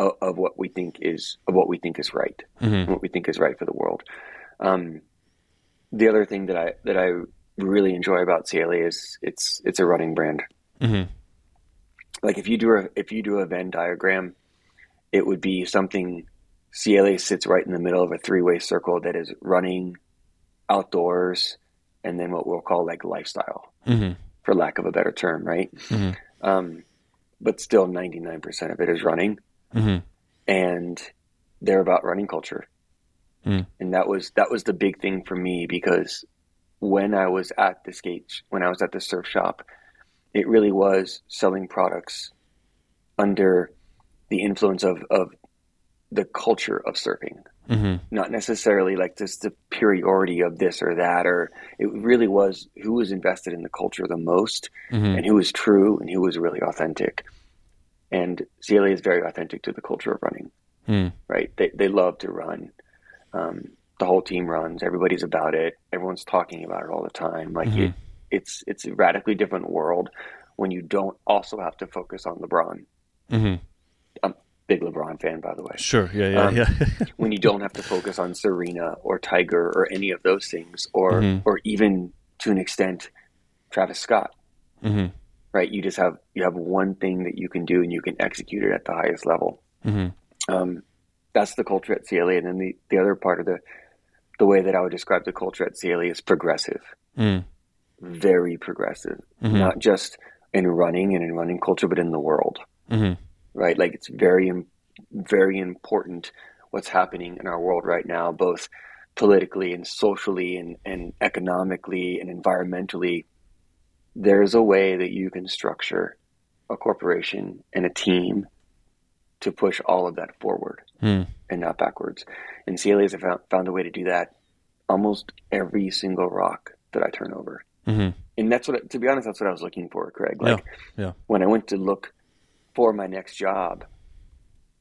Of, of, what we think is of what we think is right, mm-hmm. what we think is right for the world. Um, the other thing that I that I really enjoy about Ciele is it's it's a running brand. Mm-hmm. Like if you do a if you do a Venn diagram, it would be something. Ciele sits right in the middle of a three way circle that is running, outdoors, and then what we'll call like lifestyle, mm-hmm. for lack of a better term, right? Mm-hmm. Um, but still, ninety nine percent of it is running, mm-hmm. and they're about running culture. Mm. And that was that was the big thing for me because when I was at the skate when I was at the surf shop, it really was selling products under the influence of, of the culture of surfing. Mm-hmm. Not necessarily like just the superiority of this or that, or it really was who was invested in the culture the most mm-hmm. and who was true and who was really authentic. And Ciele is very authentic to the culture of running, mm. right? They, they love to run. Um, the whole team runs. Everybody's about it. Everyone's talking about it all the time. Like mm-hmm. it, it's it's a radically different world when you don't also have to focus on LeBron. Mm-hmm. I'm a big LeBron fan, by the way. Sure. Yeah. Yeah. Um, yeah. when you don't have to focus on Serena or Tiger or any of those things, or mm-hmm. or even to an extent, Travis Scott. Right. You just have you have one thing that you can do, and you can execute it at the highest level. Mm-hmm. Um, that's the culture at Ciele. And then the, the other part of the the way that I would describe the culture at Ciele is progressive, mm. very progressive, mm-hmm. not just in running and in running culture, but in the world, mm-hmm. right? Like it's very, very important what's happening in our world right now, both politically and socially and, and economically and environmentally. There's a way that you can structure a corporation and a team to push all of that forward mm. and not backwards. And Ciele's have found, found a way to do that almost every single rock that I turn over. Mm-hmm. And that's what, to be honest, that's what I was looking for, Craig. Like yeah. Yeah. when I went to look for my next job,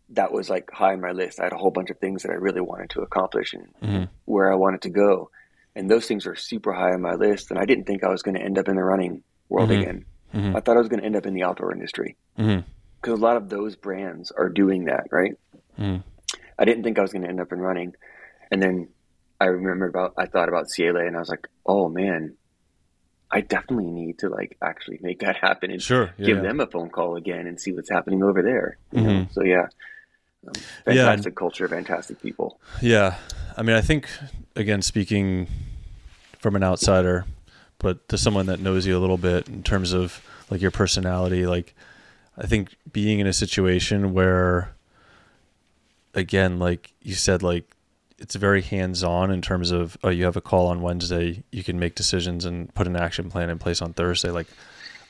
that was like high on my list. I had a whole bunch of things that I really wanted to accomplish and mm-hmm. where I wanted to go. And those things are super high on my list. And I didn't think I was going to end up in the running world mm-hmm. again. Mm-hmm. I thought I was going to end up in the outdoor industry. Mm-hmm because a lot of those brands are doing that, right? Mm. I didn't think I was going to end up in running, and then I remember about I thought about Ciele, and I was like, oh man, I definitely need to like actually make that happen and sure, yeah. give them a phone call again and see what's happening over there. Mm-hmm. So yeah, um, fantastic yeah. culture, fantastic people. Yeah, I mean, I think again, speaking from an outsider, but to someone that knows you a little bit in terms of like your personality, like I think being in a situation where, again, like you said, like it's very hands on in terms of oh, you have a call on Wednesday, you can make decisions and put an action plan in place on Thursday. Like,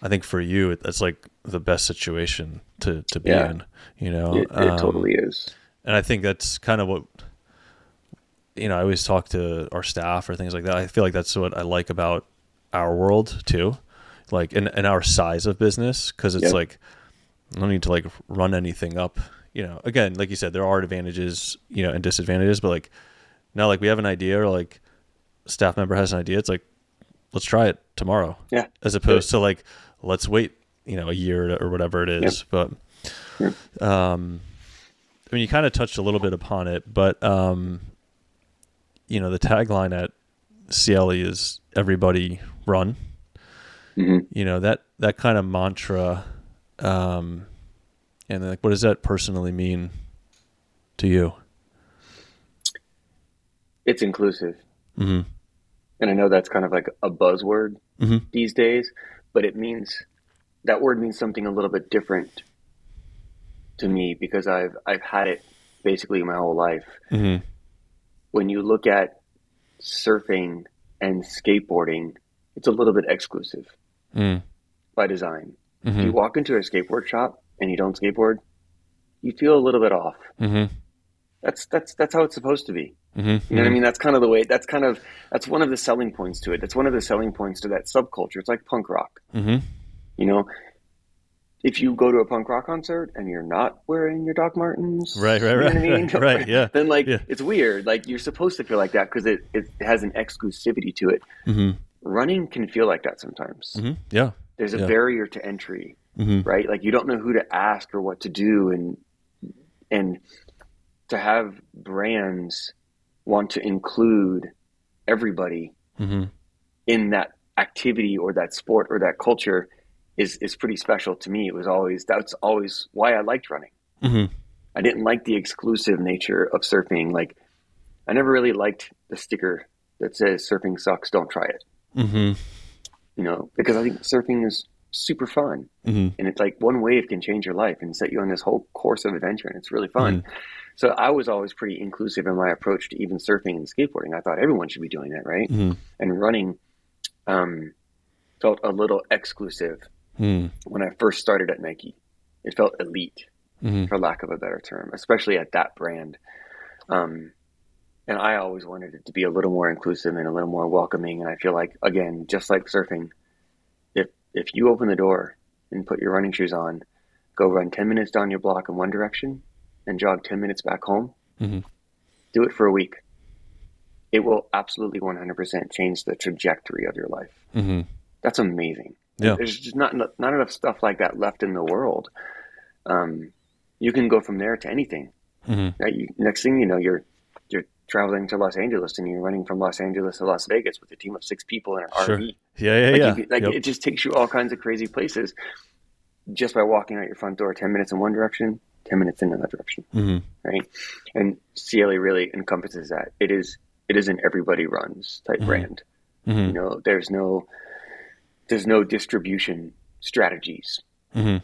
I think for you, that's like the best situation to to be yeah. in. You know, it, it um, totally is. And I think that's kind of what you know. I always talk to our staff or things like that. I feel like that's what I like about our world too, like in, in our size of business because it's yep. like I don't need to like run anything up. You know, again, like you said, there are advantages, you know, and disadvantages, but like now, like we have an idea or like staff member has an idea. It's like, let's try it tomorrow. Yeah. As opposed to like, let's wait, you know, a year or whatever it is. But, um, I mean, you kind of touched a little bit upon it, but, um, you know, the tagline at Ciele is everybody run. Mm-hmm. You know, that, that kind of mantra, um, and like, what does that personally mean to you? It's inclusive. Mm-hmm. And I know that's kind of like a buzzword mm-hmm. these days, but it means that word means something a little bit different to me because I've I've had it basically my whole life. When you look at surfing and skateboarding, it's a little bit exclusive mm. by design. Mm-hmm. If you walk into a skateboard shop and you don't skateboard, you feel a little bit off. Mm-hmm. That's that's that's how it's supposed to be. Mm-hmm. You know what I mm-hmm. mean? That's kind of the way. That's kind of that's one of the selling points to it. That's one of the selling points to that subculture. It's like punk rock. Mm-hmm. You know, if you go to a punk rock concert and you're not wearing your Doc Martens, right, right, right, I mean? right, right, yeah, then like yeah. it's weird. Like you're supposed to feel like that because it, it has an exclusivity to it. Mm-hmm. Running can feel like that sometimes. Mm-hmm. Yeah, there's a yeah. barrier to entry, mm-hmm. right? Like you don't know who to ask or what to do, and and to have brands want to include everybody mm-hmm. in that activity or that sport or that culture is is pretty special to me. It was always that's always why I liked running. Mm-hmm. I didn't like the exclusive nature of surfing. Like I never really liked the sticker that says "surfing sucks, don't try it." Mm-hmm. You know, because I think surfing is super fun, mm-hmm. and it's like one wave can change your life and set you on this whole course of adventure, and it's really fun. Mm-hmm. So I was always pretty inclusive in my approach to even surfing and skateboarding. I thought everyone should be doing that, right? Mm-hmm. And running um, felt a little exclusive mm-hmm. when I first started at Nike. It felt elite, Mm-hmm. for lack of a better term, especially at that brand. Um, and I always wanted it to be a little more inclusive and a little more welcoming. And I feel like, again, just like surfing, if if you open the door and put your running shoes on, go run ten minutes down your block in one direction, and jog ten minutes back home, Mm-hmm. do it for a week. It will absolutely 100% change the trajectory of your life. Mm-hmm. That's amazing. Yeah. There's just not not enough stuff like that left in the world. Um, you can go from there to anything. Mm-hmm. Right? You, next thing you know, you're you're traveling to Los Angeles and you're running from Los Angeles to Las Vegas with a team of six people in an Sure. RV. Yeah, yeah, Like, yeah. you, like Yep. it just takes you all kinds of crazy places just by walking out your front door. Ten minutes in one direction, ten minutes in another direction. mm-hmm. Right? And Ciele really encompasses that. It is it is an everybody runs type Mhm. brand. Mm-hmm. You know, there's no there's no distribution strategies Mm-hmm.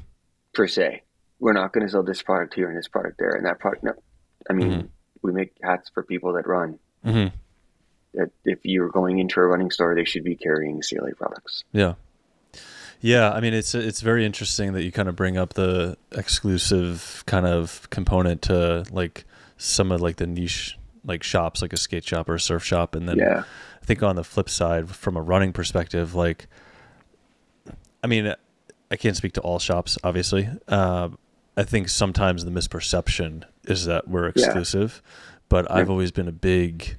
per se. We're not going to sell this product here and this product there and that product. No, I mean, Mhm. we make hats for people that run. Mm-hmm. That if you're going into a running store, they should be carrying Ciele products. Yeah. Yeah, I mean it's it's very interesting that you kind of bring up the exclusive kind of component to like some of like the niche like shops like a skate shop or a surf shop and then Yeah, I think on the flip side from a running perspective like I mean I can't speak to all shops obviously. Uh, I think sometimes the misperception is that we're exclusive, but I've always been a big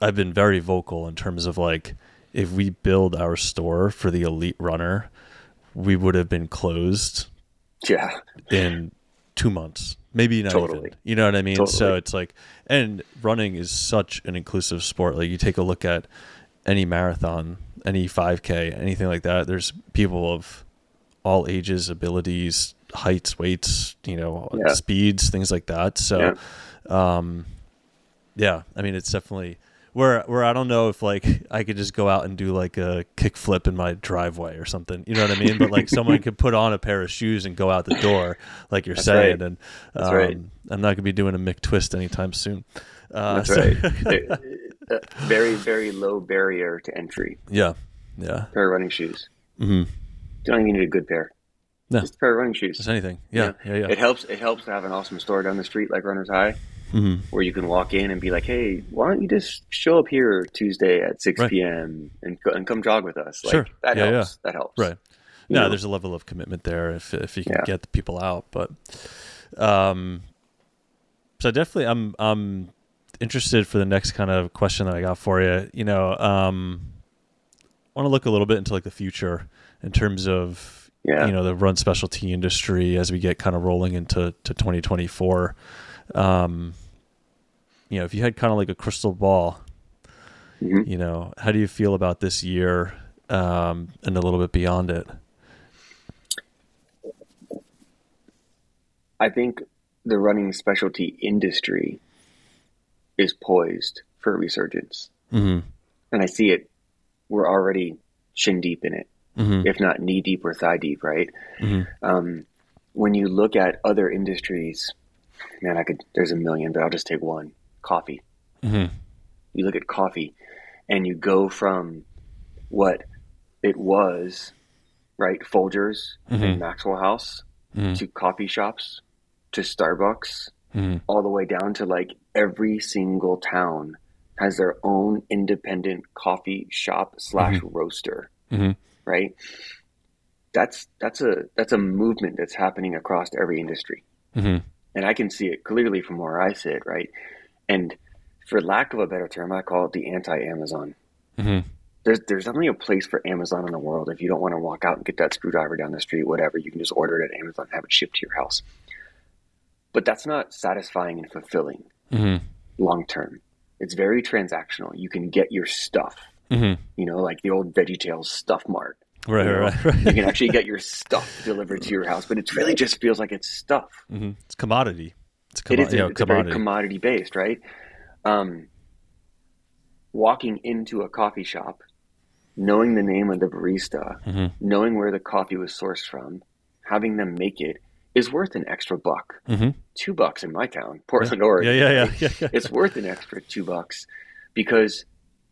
I've been very vocal in terms of like if we build our store for the elite runner, we would have been closed yeah, in two months, maybe not Totally. even. You know what I mean? So it's like, and running is such an inclusive sport. Like you take a look at any marathon, any 5K, anything like that. There's people of all ages, abilities, heights, weights, you know, Yeah. speeds, things like that. So, um, yeah, I mean, it's definitely where where I don't know if like I could just go out and do like a kick flip in my driveway or something. You know what I mean? But like someone could put on a pair of shoes and go out the door, like you're That's saying. right. And um, right. I'm not gonna be doing a McTwist anytime soon. Uh, that's so- right. Uh, very very low barrier to entry. yeah, yeah. Pair of running shoes. Mm-hmm. You don't even need a good pair. No. Just a pair of running shoes. Just anything. Yeah, yeah, yeah. It helps. It helps to have an awesome store down the street like Runner's High, hmm where you can walk in and be like, "Hey, why don't you just show up here Tuesday at six Right. p.m. and and come jog with us?" Like, Sure. That Yeah, helps. That helps. Right. You No, know? there's a level of commitment there if if you can Yeah. get the people out. But um so definitely I'm I'm interested for the next kind of question that I got for you. You know, um I want to look a little bit into like the future in terms of Yeah. you know the run specialty industry as we get kind of rolling into to 2024. Um you know, if you had kind of like a crystal ball, Mhm. you know, how do you feel about this year um and a little bit beyond it? I think the running specialty industry is poised for a resurgence, Mhm. and I see it. We're already shin deep in it, Mhm. if not knee deep or thigh deep, right? Mhm. Um, when you look at other industries, man, I could. There's a million, but I'll just take one: coffee. Mhm. You look at coffee, and you go from what it was, right? Folgers Mhm. and Maxwell House Mhm. to coffee shops to Starbucks, all the way down to like every single town has their own independent coffee shop slash roaster, Mhm. right? that's that's a that's a movement that's happening across every industry, mm-hmm. and I can see it clearly from where I sit, right? And for lack of a better term, I call it the anti-Amazon. Mm-hmm. There's there's only a place for Amazon in the world. If you don't want to walk out and get that screwdriver down the street, whatever, you can just order it at Amazon, and have it shipped to your house. But that's not satisfying and fulfilling mm-hmm. long term. It's very transactional. You can get your stuff. Mm-hmm. You know, like the old VeggieTales stuff mart. Right, you know? right, right. you can actually get your stuff delivered to your house, but it really just feels like it's stuff. Mm-hmm. It's commodity. It's, com- it is, it's commodity. commodity based, right? Um, walking into a coffee shop, knowing the name of the barista, mm-hmm. knowing where the coffee was sourced from, having them make it is worth an extra buck. Mm-hmm. Two bucks in my town, Portland, yeah. Oregon. Yeah, yeah, yeah, yeah, It's worth an extra two bucks because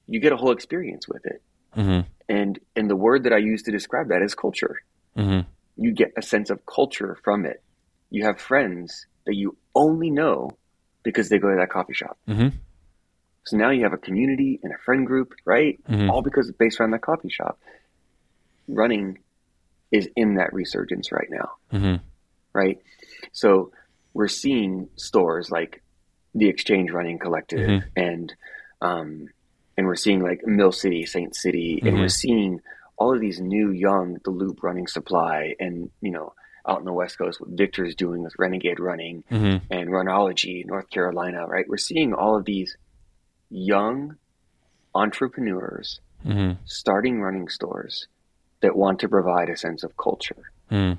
you get a whole experience with it. Mm-hmm. And and the word that I use to describe that is culture. Mm-hmm. You get a sense of culture from it. You have friends that you only know because they go to that coffee shop. Mm-hmm. So now you have a community and a friend group, right? Mm-hmm. All because it's based around that coffee shop. Running is in that resurgence right now, mm-hmm. Right? So we're seeing stores like the Exchange Running Collective mm-hmm. and um, and we're seeing like Mill City, Saint City, and we're mm-hmm. seeing all of these new young the Loop Running Supply, and you know out in the West Coast, what Victor's doing with Renegade Running mm-hmm. and Runology, North Carolina, right? We're seeing all of these young entrepreneurs mm-hmm. starting running stores that want to provide a sense of culture. Mm.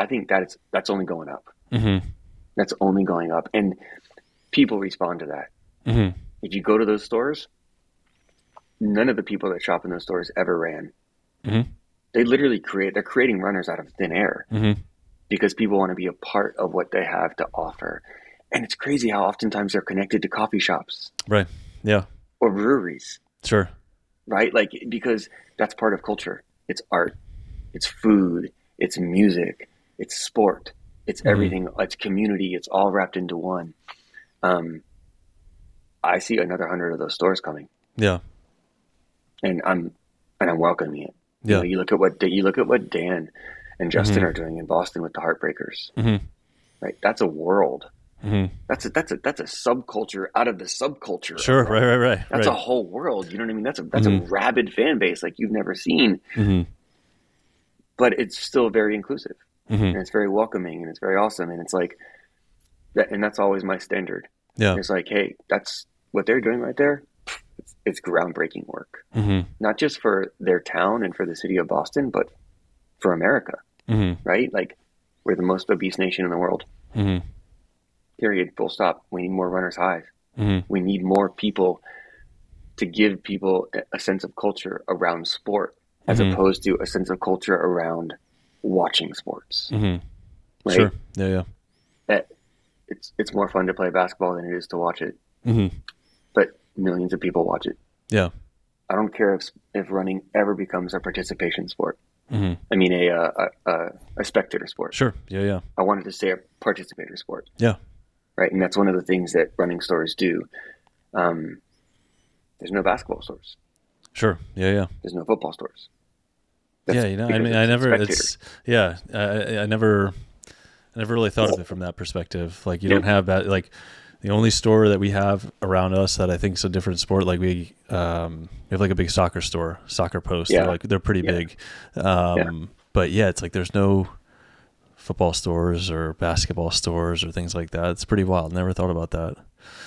I think that's that's only going up. Mm-hmm. That's only going up, and people respond to that. Mm-hmm. If you go to those stores, none of the people that shop in those stores ever ran. Mm-hmm. They literally create they're creating runners out of thin air mm-hmm. because people want to be a part of what they have to offer. And it's crazy how oftentimes they're connected to coffee shops. Right. Yeah. Or breweries. Sure. Right? Like because that's part of culture. It's art. It's food. It's music it's sport it's mm-hmm. everything it's community it's all wrapped into one um i see another hundred of those stores coming yeah and i'm and i'm welcoming it yeah. You, know, you look at what you look at what Dan and Justin mm-hmm. are doing in Boston with the Heartbreakers. Mm-hmm. Right, that's a world. Mm-hmm. That's a that's a that's a subculture out of the subculture. Sure, right, right, right. That's right. a whole world. You know what I mean? That's a that's a mm-hmm. rabid fan base like you've never seen. Mm-hmm. But it's still very inclusive, mm-hmm. and it's very welcoming, and it's very awesome, and it's like that, and that's always my standard. Yeah, it's like, hey, that's what they're doing right there it's, it's groundbreaking work, mm-hmm. not just for their town and for the city of Boston, but for America, mm-hmm. right? Like we're the most obese nation in the world. Mm-hmm. Period. Full stop. We need more runners highs. Mm-hmm. We need more people to give people a sense of culture around sport, as mm-hmm. opposed to a sense of culture around watching sports. Mm-hmm. Right? Sure. Yeah, yeah. That it's it's more fun to play basketball than it is to watch it. But millions of people watch it. Yeah. I don't care if if running ever becomes a participation sport. Mm-hmm. I mean, a, a, a a spectator sport. Sure. Yeah, yeah. I wanted to say a participator sport. Yeah. Right, and that's one of the things that running stores do. Um, there's no basketball stores. Sure. Yeah, yeah. There's no football stores. That's yeah, you know, I mean, I never. It's yeah, I, I never, I never really thought of it from that perspective. Like you don't have that. Like the only store that we have around us that I think is a different sport, like we um, we have like a big soccer store, soccer post. Yeah. They're like they're pretty yeah. big. Um, yeah. But yeah, it's like there's no football stores or basketball stores or things like that. It's pretty wild. Never thought about that.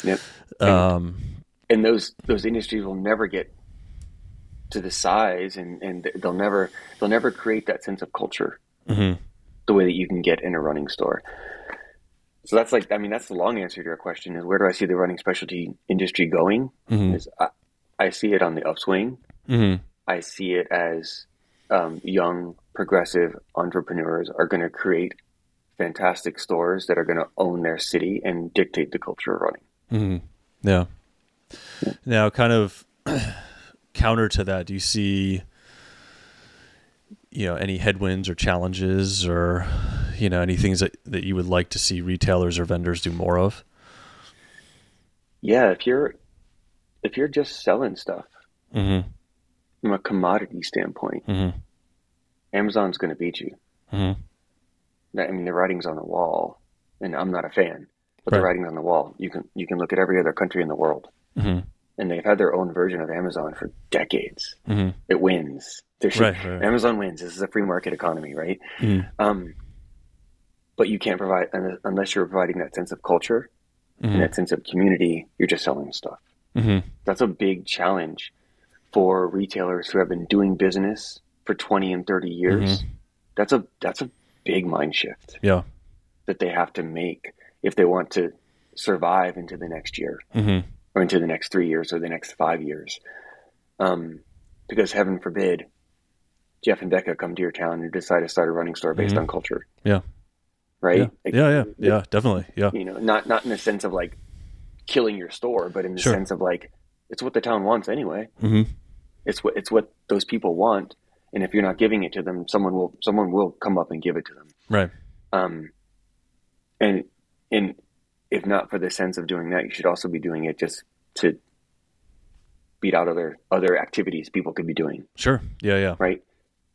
Yep. And, um, and those those industries will never get to the size, and and they'll never they'll never create that sense of culture mm-hmm. the way that you can get in a running store. So that's like, I mean, that's the long answer to your question is where do I see the running specialty industry going? Mm-hmm. Is I, I, see it on the upswing. Mm-hmm. I see it as um, young, progressive entrepreneurs are going to create fantastic stores that are going to own their city and dictate the culture of running. Mm-hmm. Yeah. yeah. Now, kind of counter to that, do you see, you know, any headwinds or challenges or you know any things that, that you would like to see retailers or vendors do more of yeah if you're if you're just selling stuff mm-hmm. from a commodity standpoint mm-hmm. Amazon's going to beat you. Mm-hmm. I mean, the writing's on the wall, and I'm not a fan, but right. the writing's on the wall. You can you can look at every other country in the world, mm-hmm. And they've had their own version of Amazon for decades. Mm-hmm. It wins. Right, right, Amazon wins. This is a free market economy, right? Mm-hmm. Um, but you can't provide unless you're providing that sense of culture and mm-hmm. that sense of community. You're just selling stuff. Mm-hmm. That's a big challenge for retailers who have been doing business for 20 and 30 years. Mm-hmm. That's a that's a big mind shift. Yeah. That they have to make if they want to survive into the next year mm-hmm. Or into the next 3 years or the next 5 years. Um, because heaven forbid Jeff and Becca come to your town and decide to start a running store based mm-hmm. on culture. Yeah. Right? Yeah. Like, yeah, yeah, yeah, definitely. Yeah. You know, not not in the sense of like killing your store, but in the sure. sense of like it's what the town wants anyway. Mm-hmm. It's what it's what those people want, and if you're not giving it to them, someone will someone will come up and give it to them. Right. Um, and and if not for the sense of doing that, you should also be doing it just to beat out other other activities people could be doing. Sure. Yeah. Yeah. Right.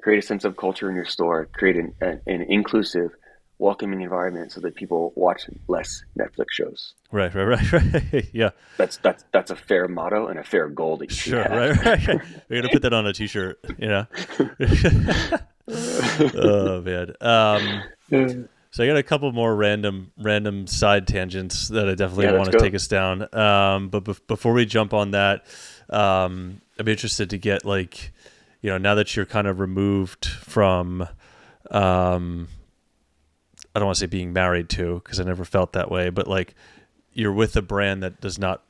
Create a sense of culture in your store. Create an, an, an inclusive welcoming environment so that people watch less Netflix shows. Right, right, right, right. yeah. That's that's that's a fair motto and a fair goal that you Sure, right, right. We're gonna put that on a t-shirt, you know. oh man. Um, so I got a couple more random random side tangents that I definitely yeah, want to take us down. Um, but be- before we jump on that, um, I'd be interested to get like, you know, now that you're kind of removed from um, I don't want to say being married to because I never felt that way, but like you're with a brand that does not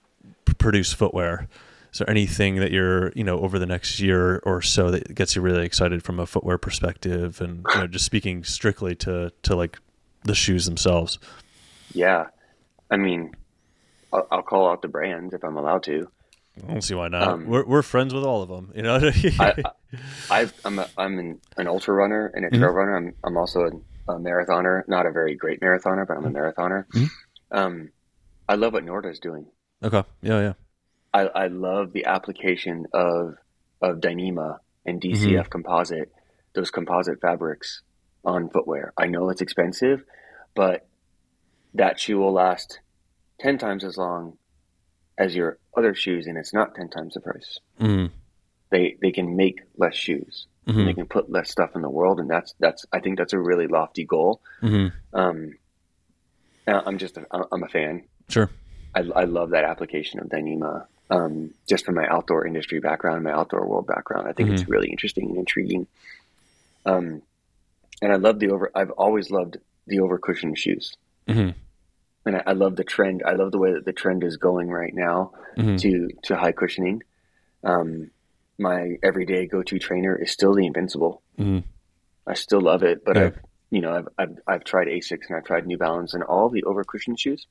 p- produce footwear. Is there anything that you're, you know, over the next year or so that gets you really excited from a footwear perspective, and you know, just speaking strictly to to like the shoes themselves? Yeah, I mean, I'll, I'll call out the brands if I'm allowed to. I don't see why not. Um, we're, we're friends with all of them. You know, I, am a, I'm an, an ultra runner and a trail mm-hmm. runner. I'm I'm also an a marathoner, not a very great marathoner, but I'm a marathoner. Mm-hmm. Um, I love what Norda is doing. Okay. Yeah, yeah. I, I love the application of of Dyneema and DCF mm-hmm. composite, those composite fabrics on footwear. I know it's expensive, but that shoe will last ten times as long as your other shoes, and it's not ten times the price. Mm-hmm. They they can make less shoes mm-hmm. they can put less stuff in the world, and that's that's I think that's a really lofty goal. Mm-hmm. Um, I'm just a, I'm a fan. Sure, I, I love that application of Dyneema. Um, just from my outdoor industry background, my outdoor world background, I think mm-hmm. it's really interesting and intriguing. Um, and I love the over. I've always loved the over cushion shoes. Mm-hmm. And I, I, love the trend. I love the way that the trend is going right now mm-hmm. to to high cushioning. Um, my everyday go-to trainer is still the Invincible. Mm-hmm. I still love it, but yeah. I've you know I've, I've, I've tried Asics and I've tried New Balance and all the over cushion shoes.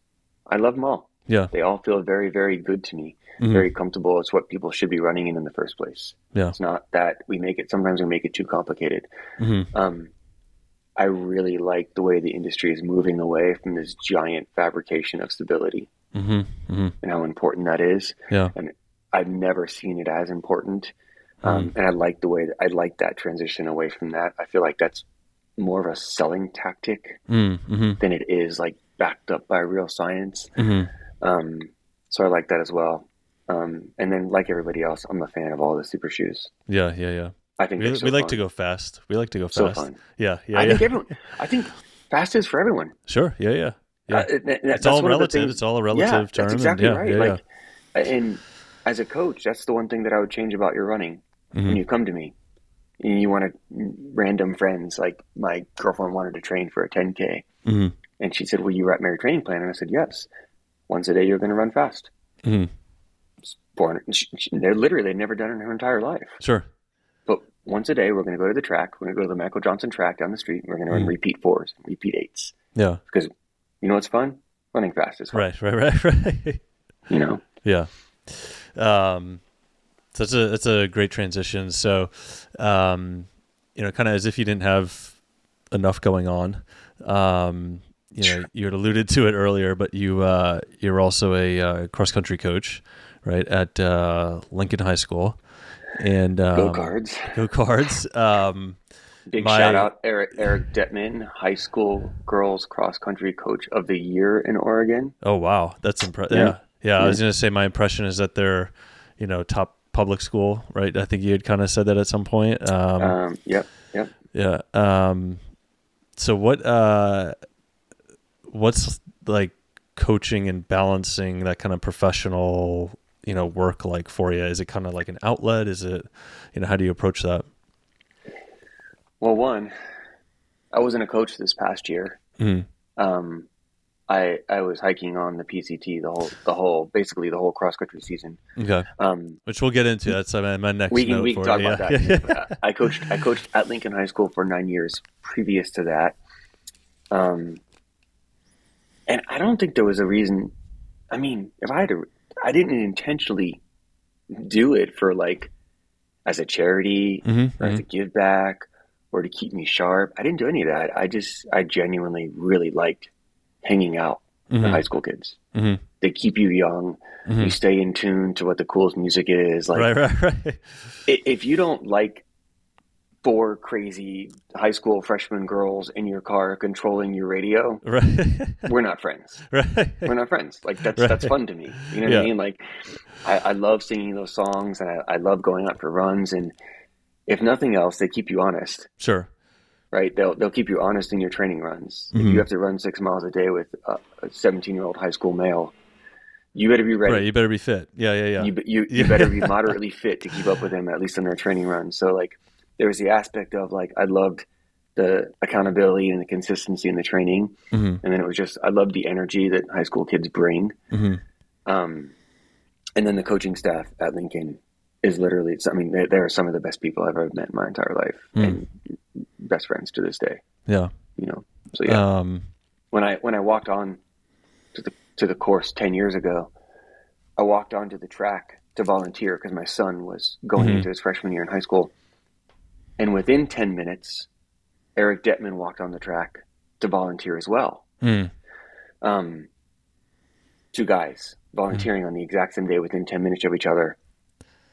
I love them all. Yeah, they all feel very very good to me. Mm-hmm. Very comfortable. It's what people should be running in in the first place. Yeah, it's not that we make it. Sometimes we make it too complicated. Mm-hmm. Um, I really like the way the industry is moving away from this giant fabrication of stability mm-hmm. mm-hmm. and how important that is. Yeah. And I've never seen it as important. Um, mm. And I like the way that I like that transition away from that. I feel like that's more of a selling tactic mm, mm-hmm. than it is like backed up by real science. Mm-hmm. Um, so I like that as well. Um, and then, like everybody else, I'm a fan of all the super shoes. Yeah, yeah, yeah. I think we, so we like to go fast. We like to go fast. So. Yeah, yeah. I yeah. think everyone. I think fast is for everyone. Sure. Yeah, yeah. Yeah. Uh, it's all relative. It's all a relative yeah, term. That's exactly and, yeah, right. like, and as a coach, that's the one thing that I would change about your running. Mm-hmm. When you come to me and you want to random friends, like my girlfriend wanted to train for a 10K. Mm-hmm. And she said, Will you write my training plan? And I said, Yes. Once a day, you're going to run fast. Mm-hmm. 400. they're literally, they've never done it in her entire life. Sure. Once a day, we're going to go to the track. We're going to go to the Michael Johnson track down the street. we're going to run mm-hmm. repeat fours, repeat eights. Yeah. Because you know what's fun? Running fast is fun. Right, right, right, right. you know? Yeah. Um, so it's a it's a great transition. So, um, you know, kind of as if you didn't have enough going on. Um, you know, you had alluded to it earlier, but you uh, you're also a uh, cross country coach, right, at uh, Lincoln High School, and um, go cards, go cards. Um, Big my, shout out Eric Eric Detman, high school girls cross country coach of the year in Oregon. Oh wow, that's impressive. Yeah. yeah. yeah, I was gonna say my impression is that they're, you know, top public school, right? I think you had kind of said that at some point. Um, um, yep, yep. Yeah. Um, so what? Uh, what's like coaching and balancing that kind of professional, you know, work like for you? Is it kind of like an outlet? Is it, you know, how do you approach that? Well, one, I wasn't a coach this past year. Mm. Um, I I was hiking on the PCT the whole the whole basically the whole cross country season. Okay. Um, which we'll get into. That's uh, my next. We can we can talk about that. I coached I coached at Lincoln High School for nine years previous to that. Um, and I don't think there was a reason. I mean, if I had to, I didn't intentionally do it for like as a charity mm-hmm, or mm-hmm. to give back or to keep me sharp. I didn't do any of that. I just I genuinely really liked hanging out mm-hmm. with high school kids. Mm-hmm. They keep you young. Mm-hmm. You stay in tune to what the coolest music is. Like, right, right, right. If you don't like four crazy high school freshman girls in your car controlling your radio, right. we're not friends. Right. We're not friends. Like that's right. that's fun to me. You know what yeah. I mean? Like I, I, love singing those songs and I, I love going out for runs and if nothing else, they keep you honest. Sure right? They'll they'll keep you honest in your training runs. Mm-hmm. If you have to run six miles a day with a 17 year old high school male, you better be ready. Right, you better be fit. Yeah, yeah, yeah. You you, you better be moderately fit to keep up with him at least on their training runs. So like, there was the aspect of like I loved the accountability and the consistency in the training, mm-hmm. and then it was just I loved the energy that high school kids bring. Mm-hmm. Um, and then the coaching staff at Lincoln is literally, I mean, they, are some of the best people I've ever met in my entire life, mm. and best friends to this day. Yeah, you know. So yeah, um, when I when I walked on to the to the course ten years ago, I walked onto the track to volunteer because my son was going mm-hmm. into his freshman year in high school, and within ten minutes, Eric Detman walked on the track to volunteer as well. Mm. Um, two guys volunteering mm. on the exact same day within ten minutes of each other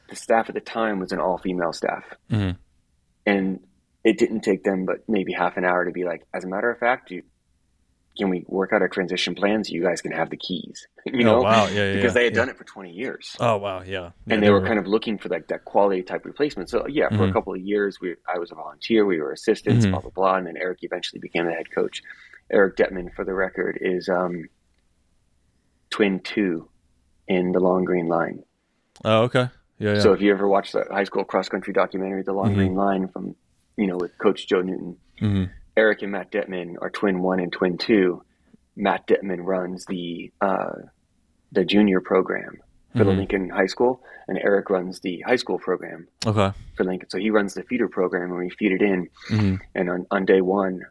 the staff at the time was an all female staff. Mm-hmm. And it didn't take them but maybe half an hour to be like, as a matter of fact, you, can we work out our transition plans? so you guys can have the keys? You oh, know, oh, wow, yeah, yeah, because they had yeah. done it for twenty years. Oh wow, yeah, and they, they were, were, kind of looking for like that quality type replacement. So yeah, for mm-hmm. a couple of years, we I was a volunteer, we were assistants, mm-hmm. blah blah blah, and then Eric eventually became the head coach. Eric Detman, for the record, is um, twin two in the Long Green Line. Oh okay. Yeah, yeah. So if you ever watch the high school cross country documentary, The Long mm-hmm. Green Line, from you know with Coach Joe Newton, mm-hmm. Eric and Matt Detman are twin one and twin two. Matt Detman runs the uh, the junior program for mm-hmm. the Lincoln High School, and Eric runs the high school program. Okay. For Lincoln, so he runs the feeder program, and we feed it in. Mm-hmm. And on on day one,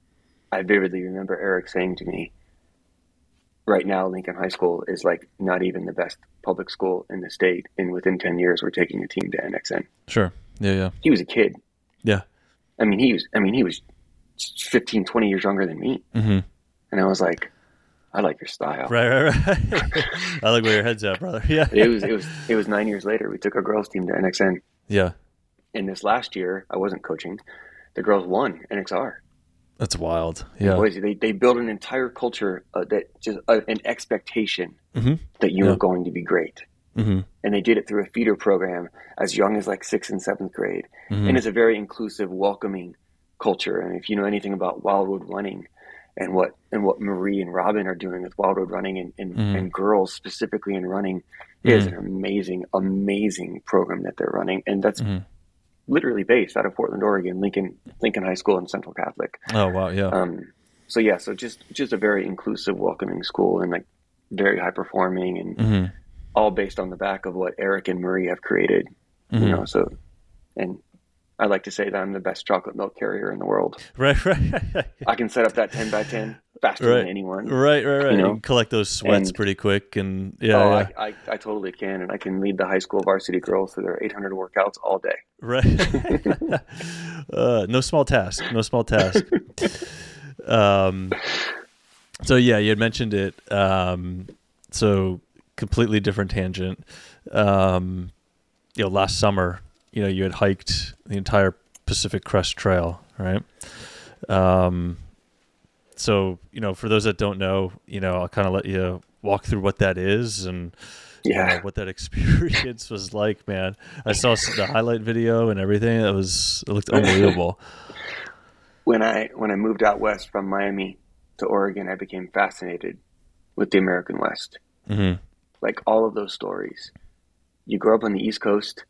I vividly remember Eric saying to me, right now Lincoln High School is like not even the best public school in the state, and within ten years we're taking a team to NXN. Sure. Yeah, yeah. He was a kid. Yeah. I mean, he was. I mean, he was 15, 20 years younger than me, mm-hmm. and I was like, I like your style. Right, right, right. I like where your head's at, brother. Yeah. it was. It was. It was nine years later. We took our girls team to NXN. Yeah. And this last year, I wasn't coaching. The girls won NXR. That's wild. Yeah. Boys, they, they build an entire culture uh, that just uh, an expectation mm-hmm. that you yeah. are going to be great. Mm-hmm. And they did it through a feeder program as young as like sixth and seventh grade. Mm-hmm. And it's a very inclusive, welcoming culture. And if you know anything about Wildwood Running and what and what Marie and Robin are doing with Wildwood Running and, and, mm-hmm. and girls specifically in running, is mm-hmm. an amazing, amazing program that they're running. And that's mm-hmm literally based out of Portland, Oregon, Lincoln Lincoln High School and Central Catholic. Oh wow, yeah. Um, so yeah, so just just a very inclusive, welcoming school, and like very high performing, and mm-hmm. all based on the back of what Eric and Marie have created. Mm-hmm. You know, so and I like to say that I'm the best chocolate milk carrier in the world. Right, right. I can set up that ten by ten faster right. than anyone. Right, right, right. You, know? you collect those sweats and, pretty quick, and yeah, oh, yeah. I, I, I, totally can, and I can lead the high school varsity girls through their 800 workouts all day. Right. uh, no small task. No small task. um. So yeah, you had mentioned it. Um. So completely different tangent. Um. You know, last summer, you know, you had hiked the entire Pacific Crest Trail right? Um, so you know, for those that don't know, you know, I'll kind of let you walk through what that is and yeah, you know, what that experience was like. Man, I saw the highlight video and everything. It was it looked unbelievable. when I when I moved out west from Miami to Oregon, I became fascinated with the American West. Mm-hmm. Like all of those stories, you grow up on the East Coast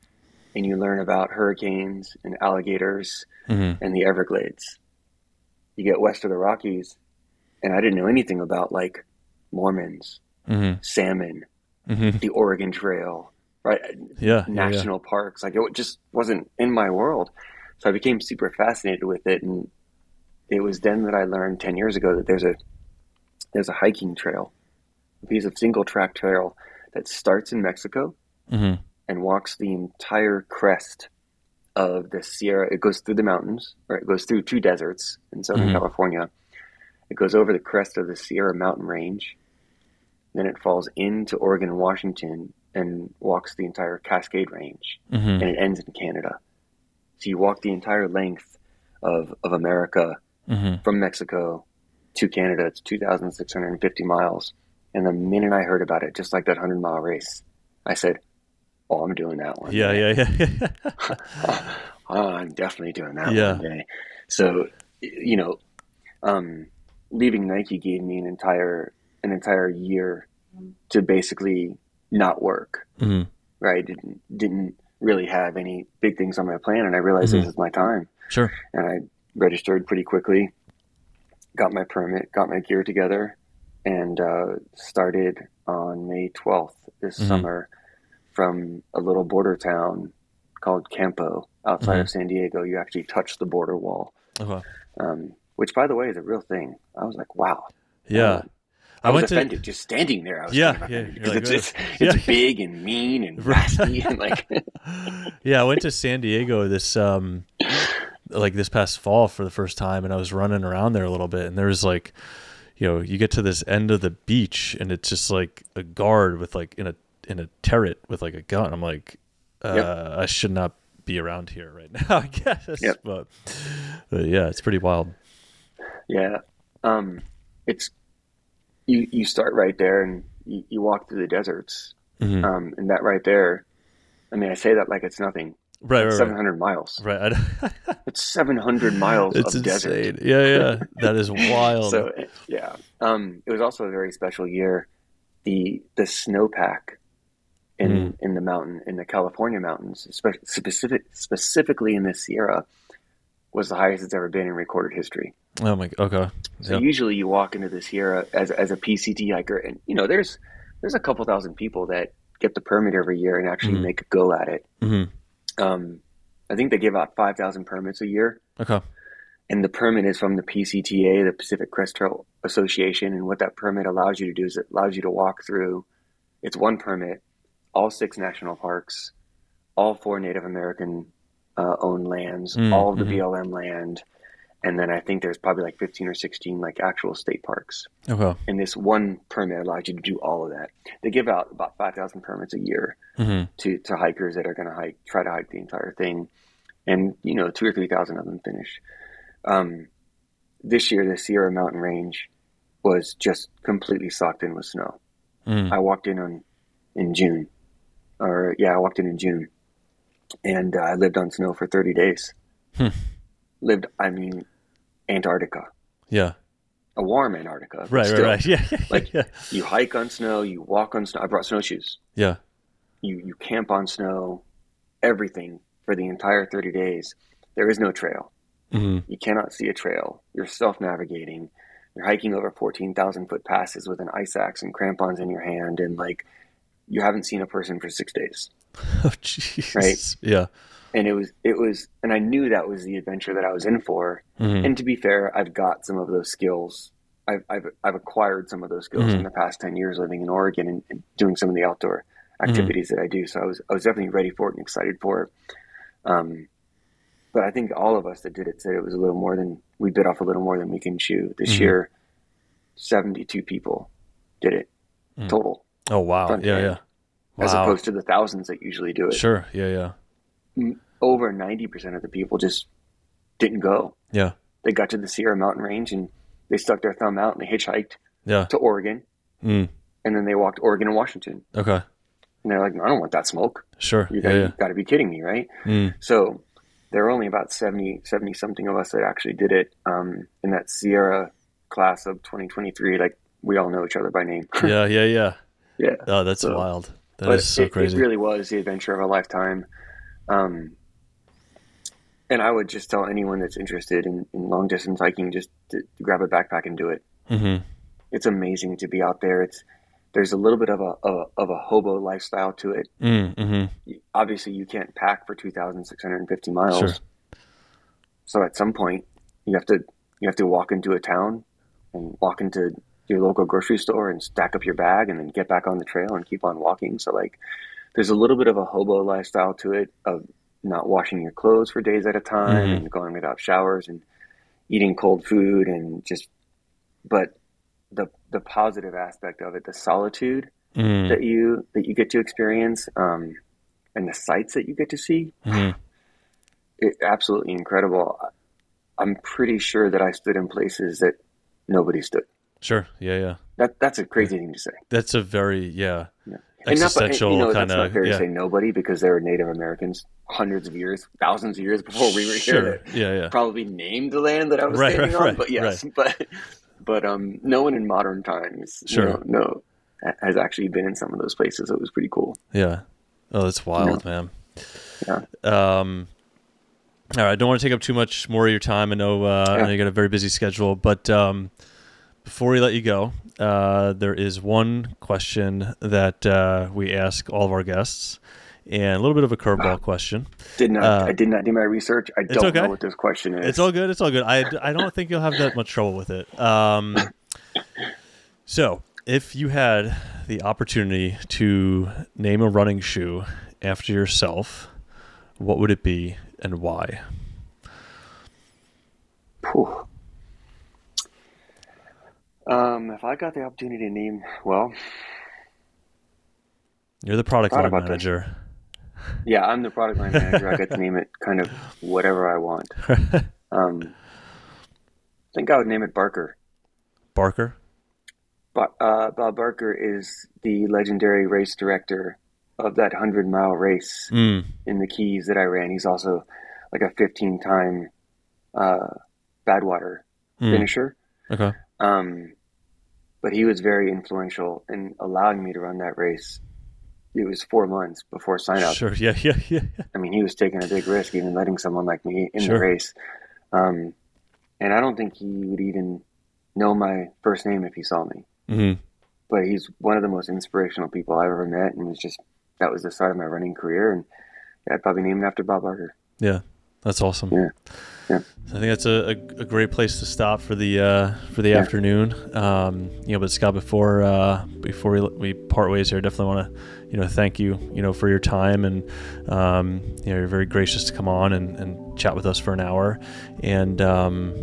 and you learn about hurricanes and alligators mm-hmm. and the Everglades. You get west of the Rockies, and I didn't know anything about like Mormons, mm-hmm. salmon, mm-hmm. the Oregon Trail, right? Yeah, national yeah, yeah. parks. Like it just wasn't in my world. So I became super fascinated with it, and it was then that I learned ten years ago that there's a there's a hiking trail, a piece of single track trail that starts in Mexico mm-hmm. And walks the entire crest of the Sierra. It goes through the mountains, or it goes through two deserts in Southern mm-hmm. California. It goes over the crest of the Sierra mountain range. Then it falls into Oregon and Washington and walks the entire Cascade Range, mm-hmm. and it ends in Canada. So you walk the entire length of of America mm-hmm. from Mexico to Canada. It's two thousand six hundred and fifty miles. And the minute I heard about it, just like that hundred mile race, I said, oh, I'm doing that one. Yeah, yeah, yeah. oh, I'm definitely doing that yeah. one day. So, you know, um, leaving Nike gave me an entire an entire year to basically not work. Mm-hmm. Right? Didn't didn't really have any big things on my plan, and I realized mm-hmm. this is my time. Sure. And I registered pretty quickly, got my permit, got my gear together, and uh, started on May 12th this mm-hmm. summer from a little border town called Campo outside mm-hmm. of San Diego. You actually touch the border wall, uh-huh. um, which, by the way, is a real thing. I was like, wow. Yeah. Uh, I, I was offended to... just standing there. I was yeah, yeah, because like, it's, it's, it's yeah. big and mean and raspy and like. yeah, I went to San Diego this um, like this past fall for the first time, and I was running around there a little bit, and there was like, you know, you get to this end of the beach, and it's just like a guard with like in a in a turret with like a gun. I'm like, uh, yep. I should not be around here right now. I guess, yep. but, but yeah, it's pretty wild. Yeah, um, it's you. You start right there, and you, you walk through the deserts, mm-hmm. um, and that right there. I mean, I say that like it's nothing. Right, right, seven hundred miles. Right, it's seven hundred miles it's of insane. desert. Yeah, yeah, that is wild. so yeah, um, it was also a very special year. The the snowpack in mm. in the mountain in the California mountains, specific specifically in the Sierra, was the highest it's ever been in recorded history. Oh my, okay. So usually you walk into the Sierra as as a PCT hiker, and you know there's there's a couple thousand people that get the permit every year and actually mm-hmm. make a go at it. Mm-hmm. Um, I think they give out five thousand permits a year. Okay. And the permit is from the PCTA, the Pacific Crest Trail Association, and what that permit allows you to do is it allows you to walk through. It's one permit all six national parks, all four Native American uh, owned lands, mm, all of the mm-hmm. BLM land, and then I think there's probably like 15 or 16 like actual state parks. Okay. And this one permit allows you to do all of that. They give out about 5,000 permits a year mm-hmm. to, to hikers that are going to hike, try to hike the entire thing. And, you know, two or 3,000 of them finish. Um, this year, the Sierra Mountain Range was just completely socked in with snow. Mm. I walked in on in June or yeah, I walked in in June, and uh, I lived on snow for 30 days. Hmm. Lived, I mean, Antarctica. Yeah. A warm Antarctica. Right, still, right, right. Yeah. like yeah. you hike on snow, you walk on snow. I brought snowshoes. Yeah. You you camp on snow, everything for the entire 30 days. There is no trail. Mm-hmm. You cannot see a trail. You're self navigating. You're hiking over 14,000 foot passes with an ice axe and crampons in your hand, and like you haven't seen a person for six days. Oh, jeez. Right. Yeah. And it was, it was, and I knew that was the adventure that I was in for. Mm-hmm. And to be fair, I've got some of those skills. I've, I've, I've acquired some of those skills mm-hmm. in the past 10 years living in Oregon and, and doing some of the outdoor activities mm-hmm. that I do. So I was, I was definitely ready for it and excited for it. Um, but I think all of us that did it said it was a little more than we bit off a little more than we can chew. This mm-hmm. year, 72 people did it mm. total. Oh wow! Yeah, yeah. Wow. As opposed to the thousands that usually do it. Sure. Yeah, yeah. Over ninety percent of the people just didn't go. Yeah. They got to the Sierra Mountain Range and they stuck their thumb out and they hitchhiked Yeah. to Oregon. Mm. And then they walked Oregon and Washington. Okay. And they're like, I don't want that smoke. Sure. You gotta, Yeah. gotta be kidding me, right? Mm. So there were only about 70, 70 something of us that actually did it um, in that Sierra class of 2023. Like we all know each other by name. Yeah. Yeah. Yeah. Yeah. Oh, that's So- wild. That is so it, crazy. it really was the adventure of a lifetime. Um, and I would just tell anyone that's interested in, in long distance hiking just to, to grab a backpack and do it. hmm It's amazing to be out there. It's there's a little bit of a of a, of a hobo lifestyle to it. Mm-hmm. Obviously, you can't pack for 2,650 miles. Sure. So at some point, you have to you have to walk into a town and walk into your local grocery store and stack up your bag and then get back on the trail and keep on walking. So like, there's a little bit of a hobo lifestyle to it of not washing your clothes for days at a time Mhm. and going without showers and eating cold food and just, but the the positive aspect of it, the solitude Mm. that you that you get to experience, um, and the sights that you get to see, Mhm. it, absolutely incredible. I'm pretty sure that I stood in places that nobody stood. Sure. Yeah. Yeah. That that's a crazy thing to say. That's a very yeah And not, and, existential you know, kind that's not of fair yeah. to say nobody because there were Native Americans hundreds of years, thousands of years before we were sure. here Yeah. Yeah. probably named the land that I was Right, standing right, on. right, but yes, but but um, no one in modern times, you Sure. know, no, has actually been in some of those places. It was pretty cool. Yeah. Oh, that's wild, man. Yeah. Um, all right. I don't want to take up too much more of your time. I know, uh, I know you got a very busy schedule, but um, before we let you go, uh, there is one question that uh, we ask all of our guests, and a little bit of a curveball question. Did not Uh, I did not do my research. I don't okay. know what this question is. It's all good. It's all good. I, I don't think you'll have that much trouble with it. Um, so, if you had the opportunity to name a running shoe after yourself, what would it be and why? Whew. Um, if I got the opportunity to name, well, You're the product line about this. manager. yeah, I'm the product line manager. I get to name it kind of whatever I want. Um, I think I would name it Barker. Barker. But uh, Bob Barker is the legendary race director of that hundred mile race Mm. in the Keys that I ran. He's also like a 15 time uh, Badwater Mm. finisher. Okay. Um, but he was very influential in allowing me to run that race. It was four months before sign up. Sure. Yeah. Yeah. Yeah. I mean, he was taking a big risk, even letting someone like me in Sure. the race. Um, and I don't think he would even know my first name if he saw me. Mm-hmm. But he's one of the most inspirational people I've ever met, and was just that was the start of my running career. And I'd probably name it after Bob Barker. Yeah. That's awesome. Yeah. Yeah. I think that's a, a, a great place to stop for the uh, for the Yeah. afternoon. Um, you know, but Scott, before uh, before we, we part ways here, I definitely want to you know thank you you know for your time and um, you know you're very gracious to come on and, and chat with us for an hour. And um,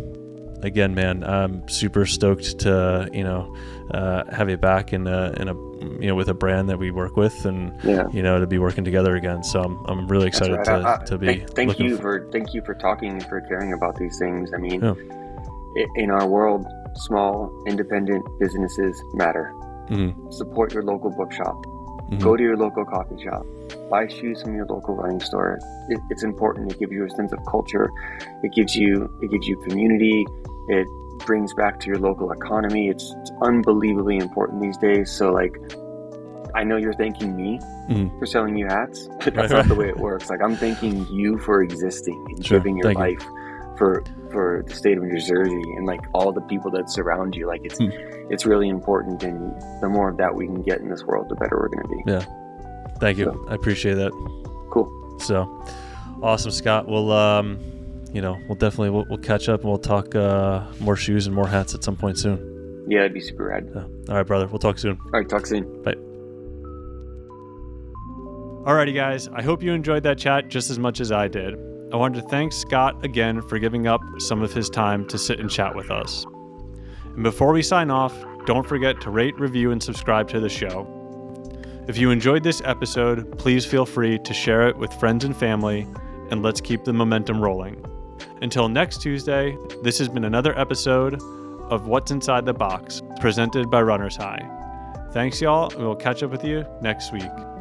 again, man, I'm super stoked to you know uh, have you back in a in a you know with a brand that we work with and Yeah. you know to be working together again. So I'm, I'm really excited right. to, I- I- to be. thank, thank you f- for thank you for talking and for caring about these things. I mean, Yeah. in our world, small independent businesses matter. Mhm, Support your local bookshop. mhm. Go to your local coffee shop. Buy shoes from your local running store. It, it's important. It gives you a sense of culture. It gives you it gives you community. It brings back to your local economy. It's, it's unbelievably important these days. So like, I know you're thanking me Mhm. for selling you hats, but that's right. not the way it works. Like I'm thanking you for existing and Sure. giving your Thank you. life for for the state of New Jersey and like all the people that surround you. Like it's Hmm. it's really important, and the more of that we can get in this world, the better we're going to be. Yeah, thank you. So- I appreciate that. Cool. So awesome, Scott. We'll um, you know, we'll definitely we'll, we'll catch up and we'll talk uh, more shoes and more hats at some point soon. Yeah, it'd be super rad. So, all right, brother. We'll talk soon. All right, talk soon. Bye. Alrighty, guys. I hope you enjoyed that chat just as much as I did. I wanted to thank Scott again for giving up some of his time to sit and chat with us. And before we sign off, don't forget to rate, review, and subscribe to the show. If you enjoyed this episode, please feel free to share it with friends and family, and let's keep the momentum rolling. Until next Tuesday, this has been another episode of What's Inside the Box, presented by Runner's High. Thanks, y'all, and we'll catch up with you next week.